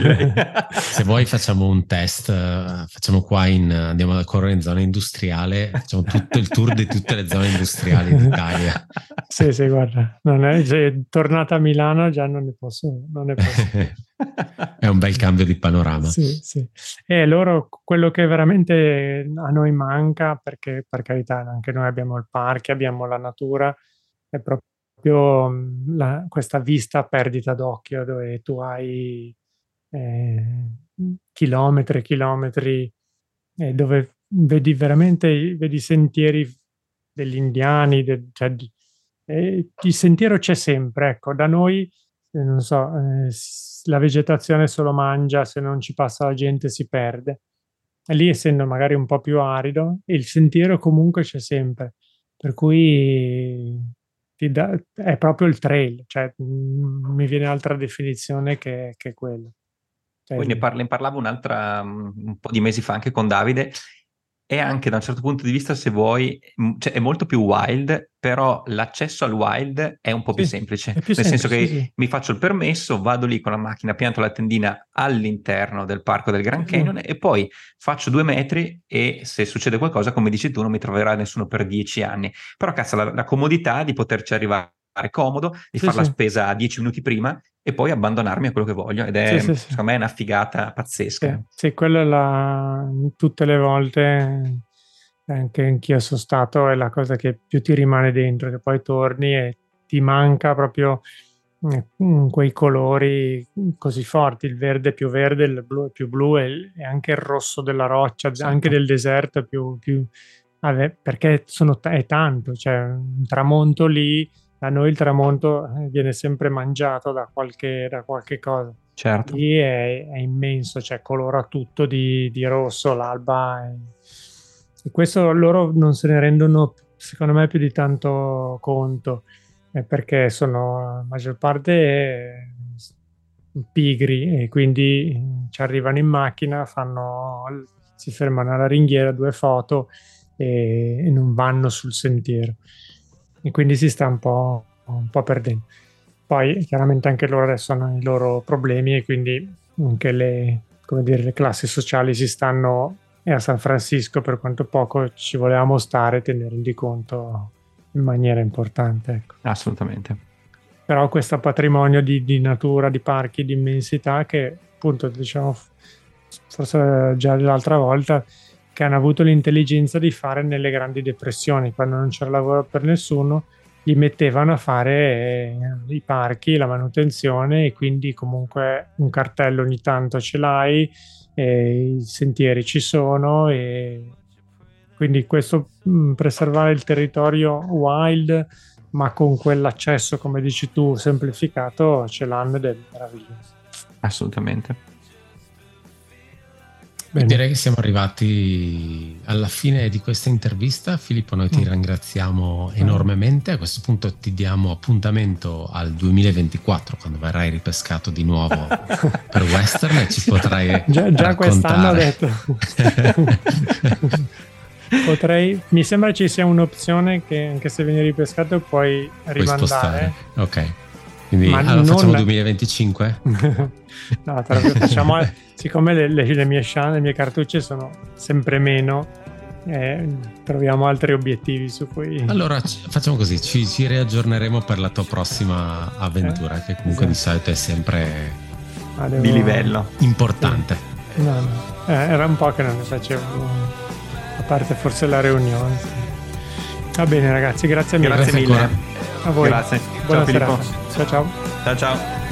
Se vuoi facciamo un test, facciamo qua in, andiamo a correre in zona industriale, facciamo tutto il tour di tutte le zone industriali d'Italia. Sì, sì, guarda, non è, cioè, tornata a Milano già non ne posso. Non ne posso. è un bel cambio di panorama. Sì, sì. E loro, quello che veramente a noi manca, perché per carità anche noi abbiamo il parco, abbiamo la natura, è proprio mm, la, questa vista a perdita d'occhio dove tu hai eh, chilometri e chilometri eh, dove vedi veramente vedi sentieri degli indiani, de, cioè, eh, il sentiero c'è sempre, ecco, da noi, eh, non so, eh, la vegetazione solo mangia, se non ci passa la gente si perde. E lì, essendo magari un po' più arido, il sentiero comunque c'è sempre, per cui da, è proprio il trail, cioè mh, mm, mi viene altra definizione che, che quello. Cioè, Poi ne, parla, ne parlavo un'altra mm, un po' di mesi fa anche con Davide è anche da un certo punto di vista, se vuoi, cioè è molto più wild, però l'accesso al wild è un po' sì, più semplice. Più Nel semplice, senso che sì. mi faccio il permesso, vado lì con la macchina, pianto la tendina all'interno del parco del Grand Canyon mm. e poi faccio due metri e se succede qualcosa, come dici tu, non mi troverà nessuno per dieci anni. Però cazzo, la, la comodità di poterci arrivare comodo, di sì, fare sì. la spesa dieci minuti prima e poi abbandonarmi a quello che voglio ed è sì, secondo me è una figata pazzesca. Sì, quello è la, tutte le volte anche anch'io sono stato è la cosa che più ti rimane dentro, che poi torni e ti manca proprio mm, quei colori così forti, il verde più verde, il blu più blu e, anche il rosso della roccia, esatto. anche del deserto più, più perché sono, è tanto, cioè un tramonto lì a noi il tramonto eh, viene sempre mangiato da qualche, da qualche cosa. Certo. Lì è, è, immenso, cioè colora tutto di, di rosso l'alba. E, e, questo loro non se ne rendono, secondo me, più di tanto conto, eh, perché sono la maggior parte eh, pigri e quindi ci arrivano in macchina, fanno, si fermano alla ringhiera, due foto e, e non vanno sul sentiero e quindi si sta un po', un po' perdendo. Poi chiaramente anche loro adesso hanno i loro problemi e quindi anche le, dire, le classi sociali si stanno e a San Francisco per quanto poco ci volevamo stare te ne rendi conto in maniera importante. Ecco. Assolutamente. Però questo patrimonio di, di, natura, di parchi, di immensità che appunto diciamo forse già l'altra volta che hanno avuto l'intelligenza di fare nelle grandi depressioni, quando non c'era lavoro per nessuno, li mettevano a fare eh, i parchi, la manutenzione e quindi comunque un cartello ogni tanto ce l'hai, i sentieri ci sono e quindi questo mh, mm, preservare il territorio wild ma con quell'accesso come dici tu semplificato ce l'hanno ed è meraviglioso. Assolutamente. Bene. Direi che siamo arrivati alla fine di questa intervista. Filippo, noi ti mm. ringraziamo enormemente. A questo punto ti diamo appuntamento al 2024, quando verrai ripescato di nuovo per Western e ci potrai. Già, già quest'anno ho detto. Potrei, mi sembra ci sia un'opzione che anche se vieni ripescato puoi rimandare. Puoi ok. Quindi allora, non... facciamo 2025? no, facciamo, siccome le, le, le, mie chance, le mie cartucce sono sempre meno, eh, troviamo altri obiettivi su cui... Allora facciamo così, ci, ci riaggiorneremo per la tua prossima avventura, eh, che comunque esatto. di solito è sempre ah, devo... di livello importante. Sì. No, no. Eh, era un po' che non ne facevo, a parte forse la riunione. Va bene ragazzi, grazie mille. Grazie mille. A voi. Grazie. Buona ciao, serata. Ciao ciao. Ciao ciao.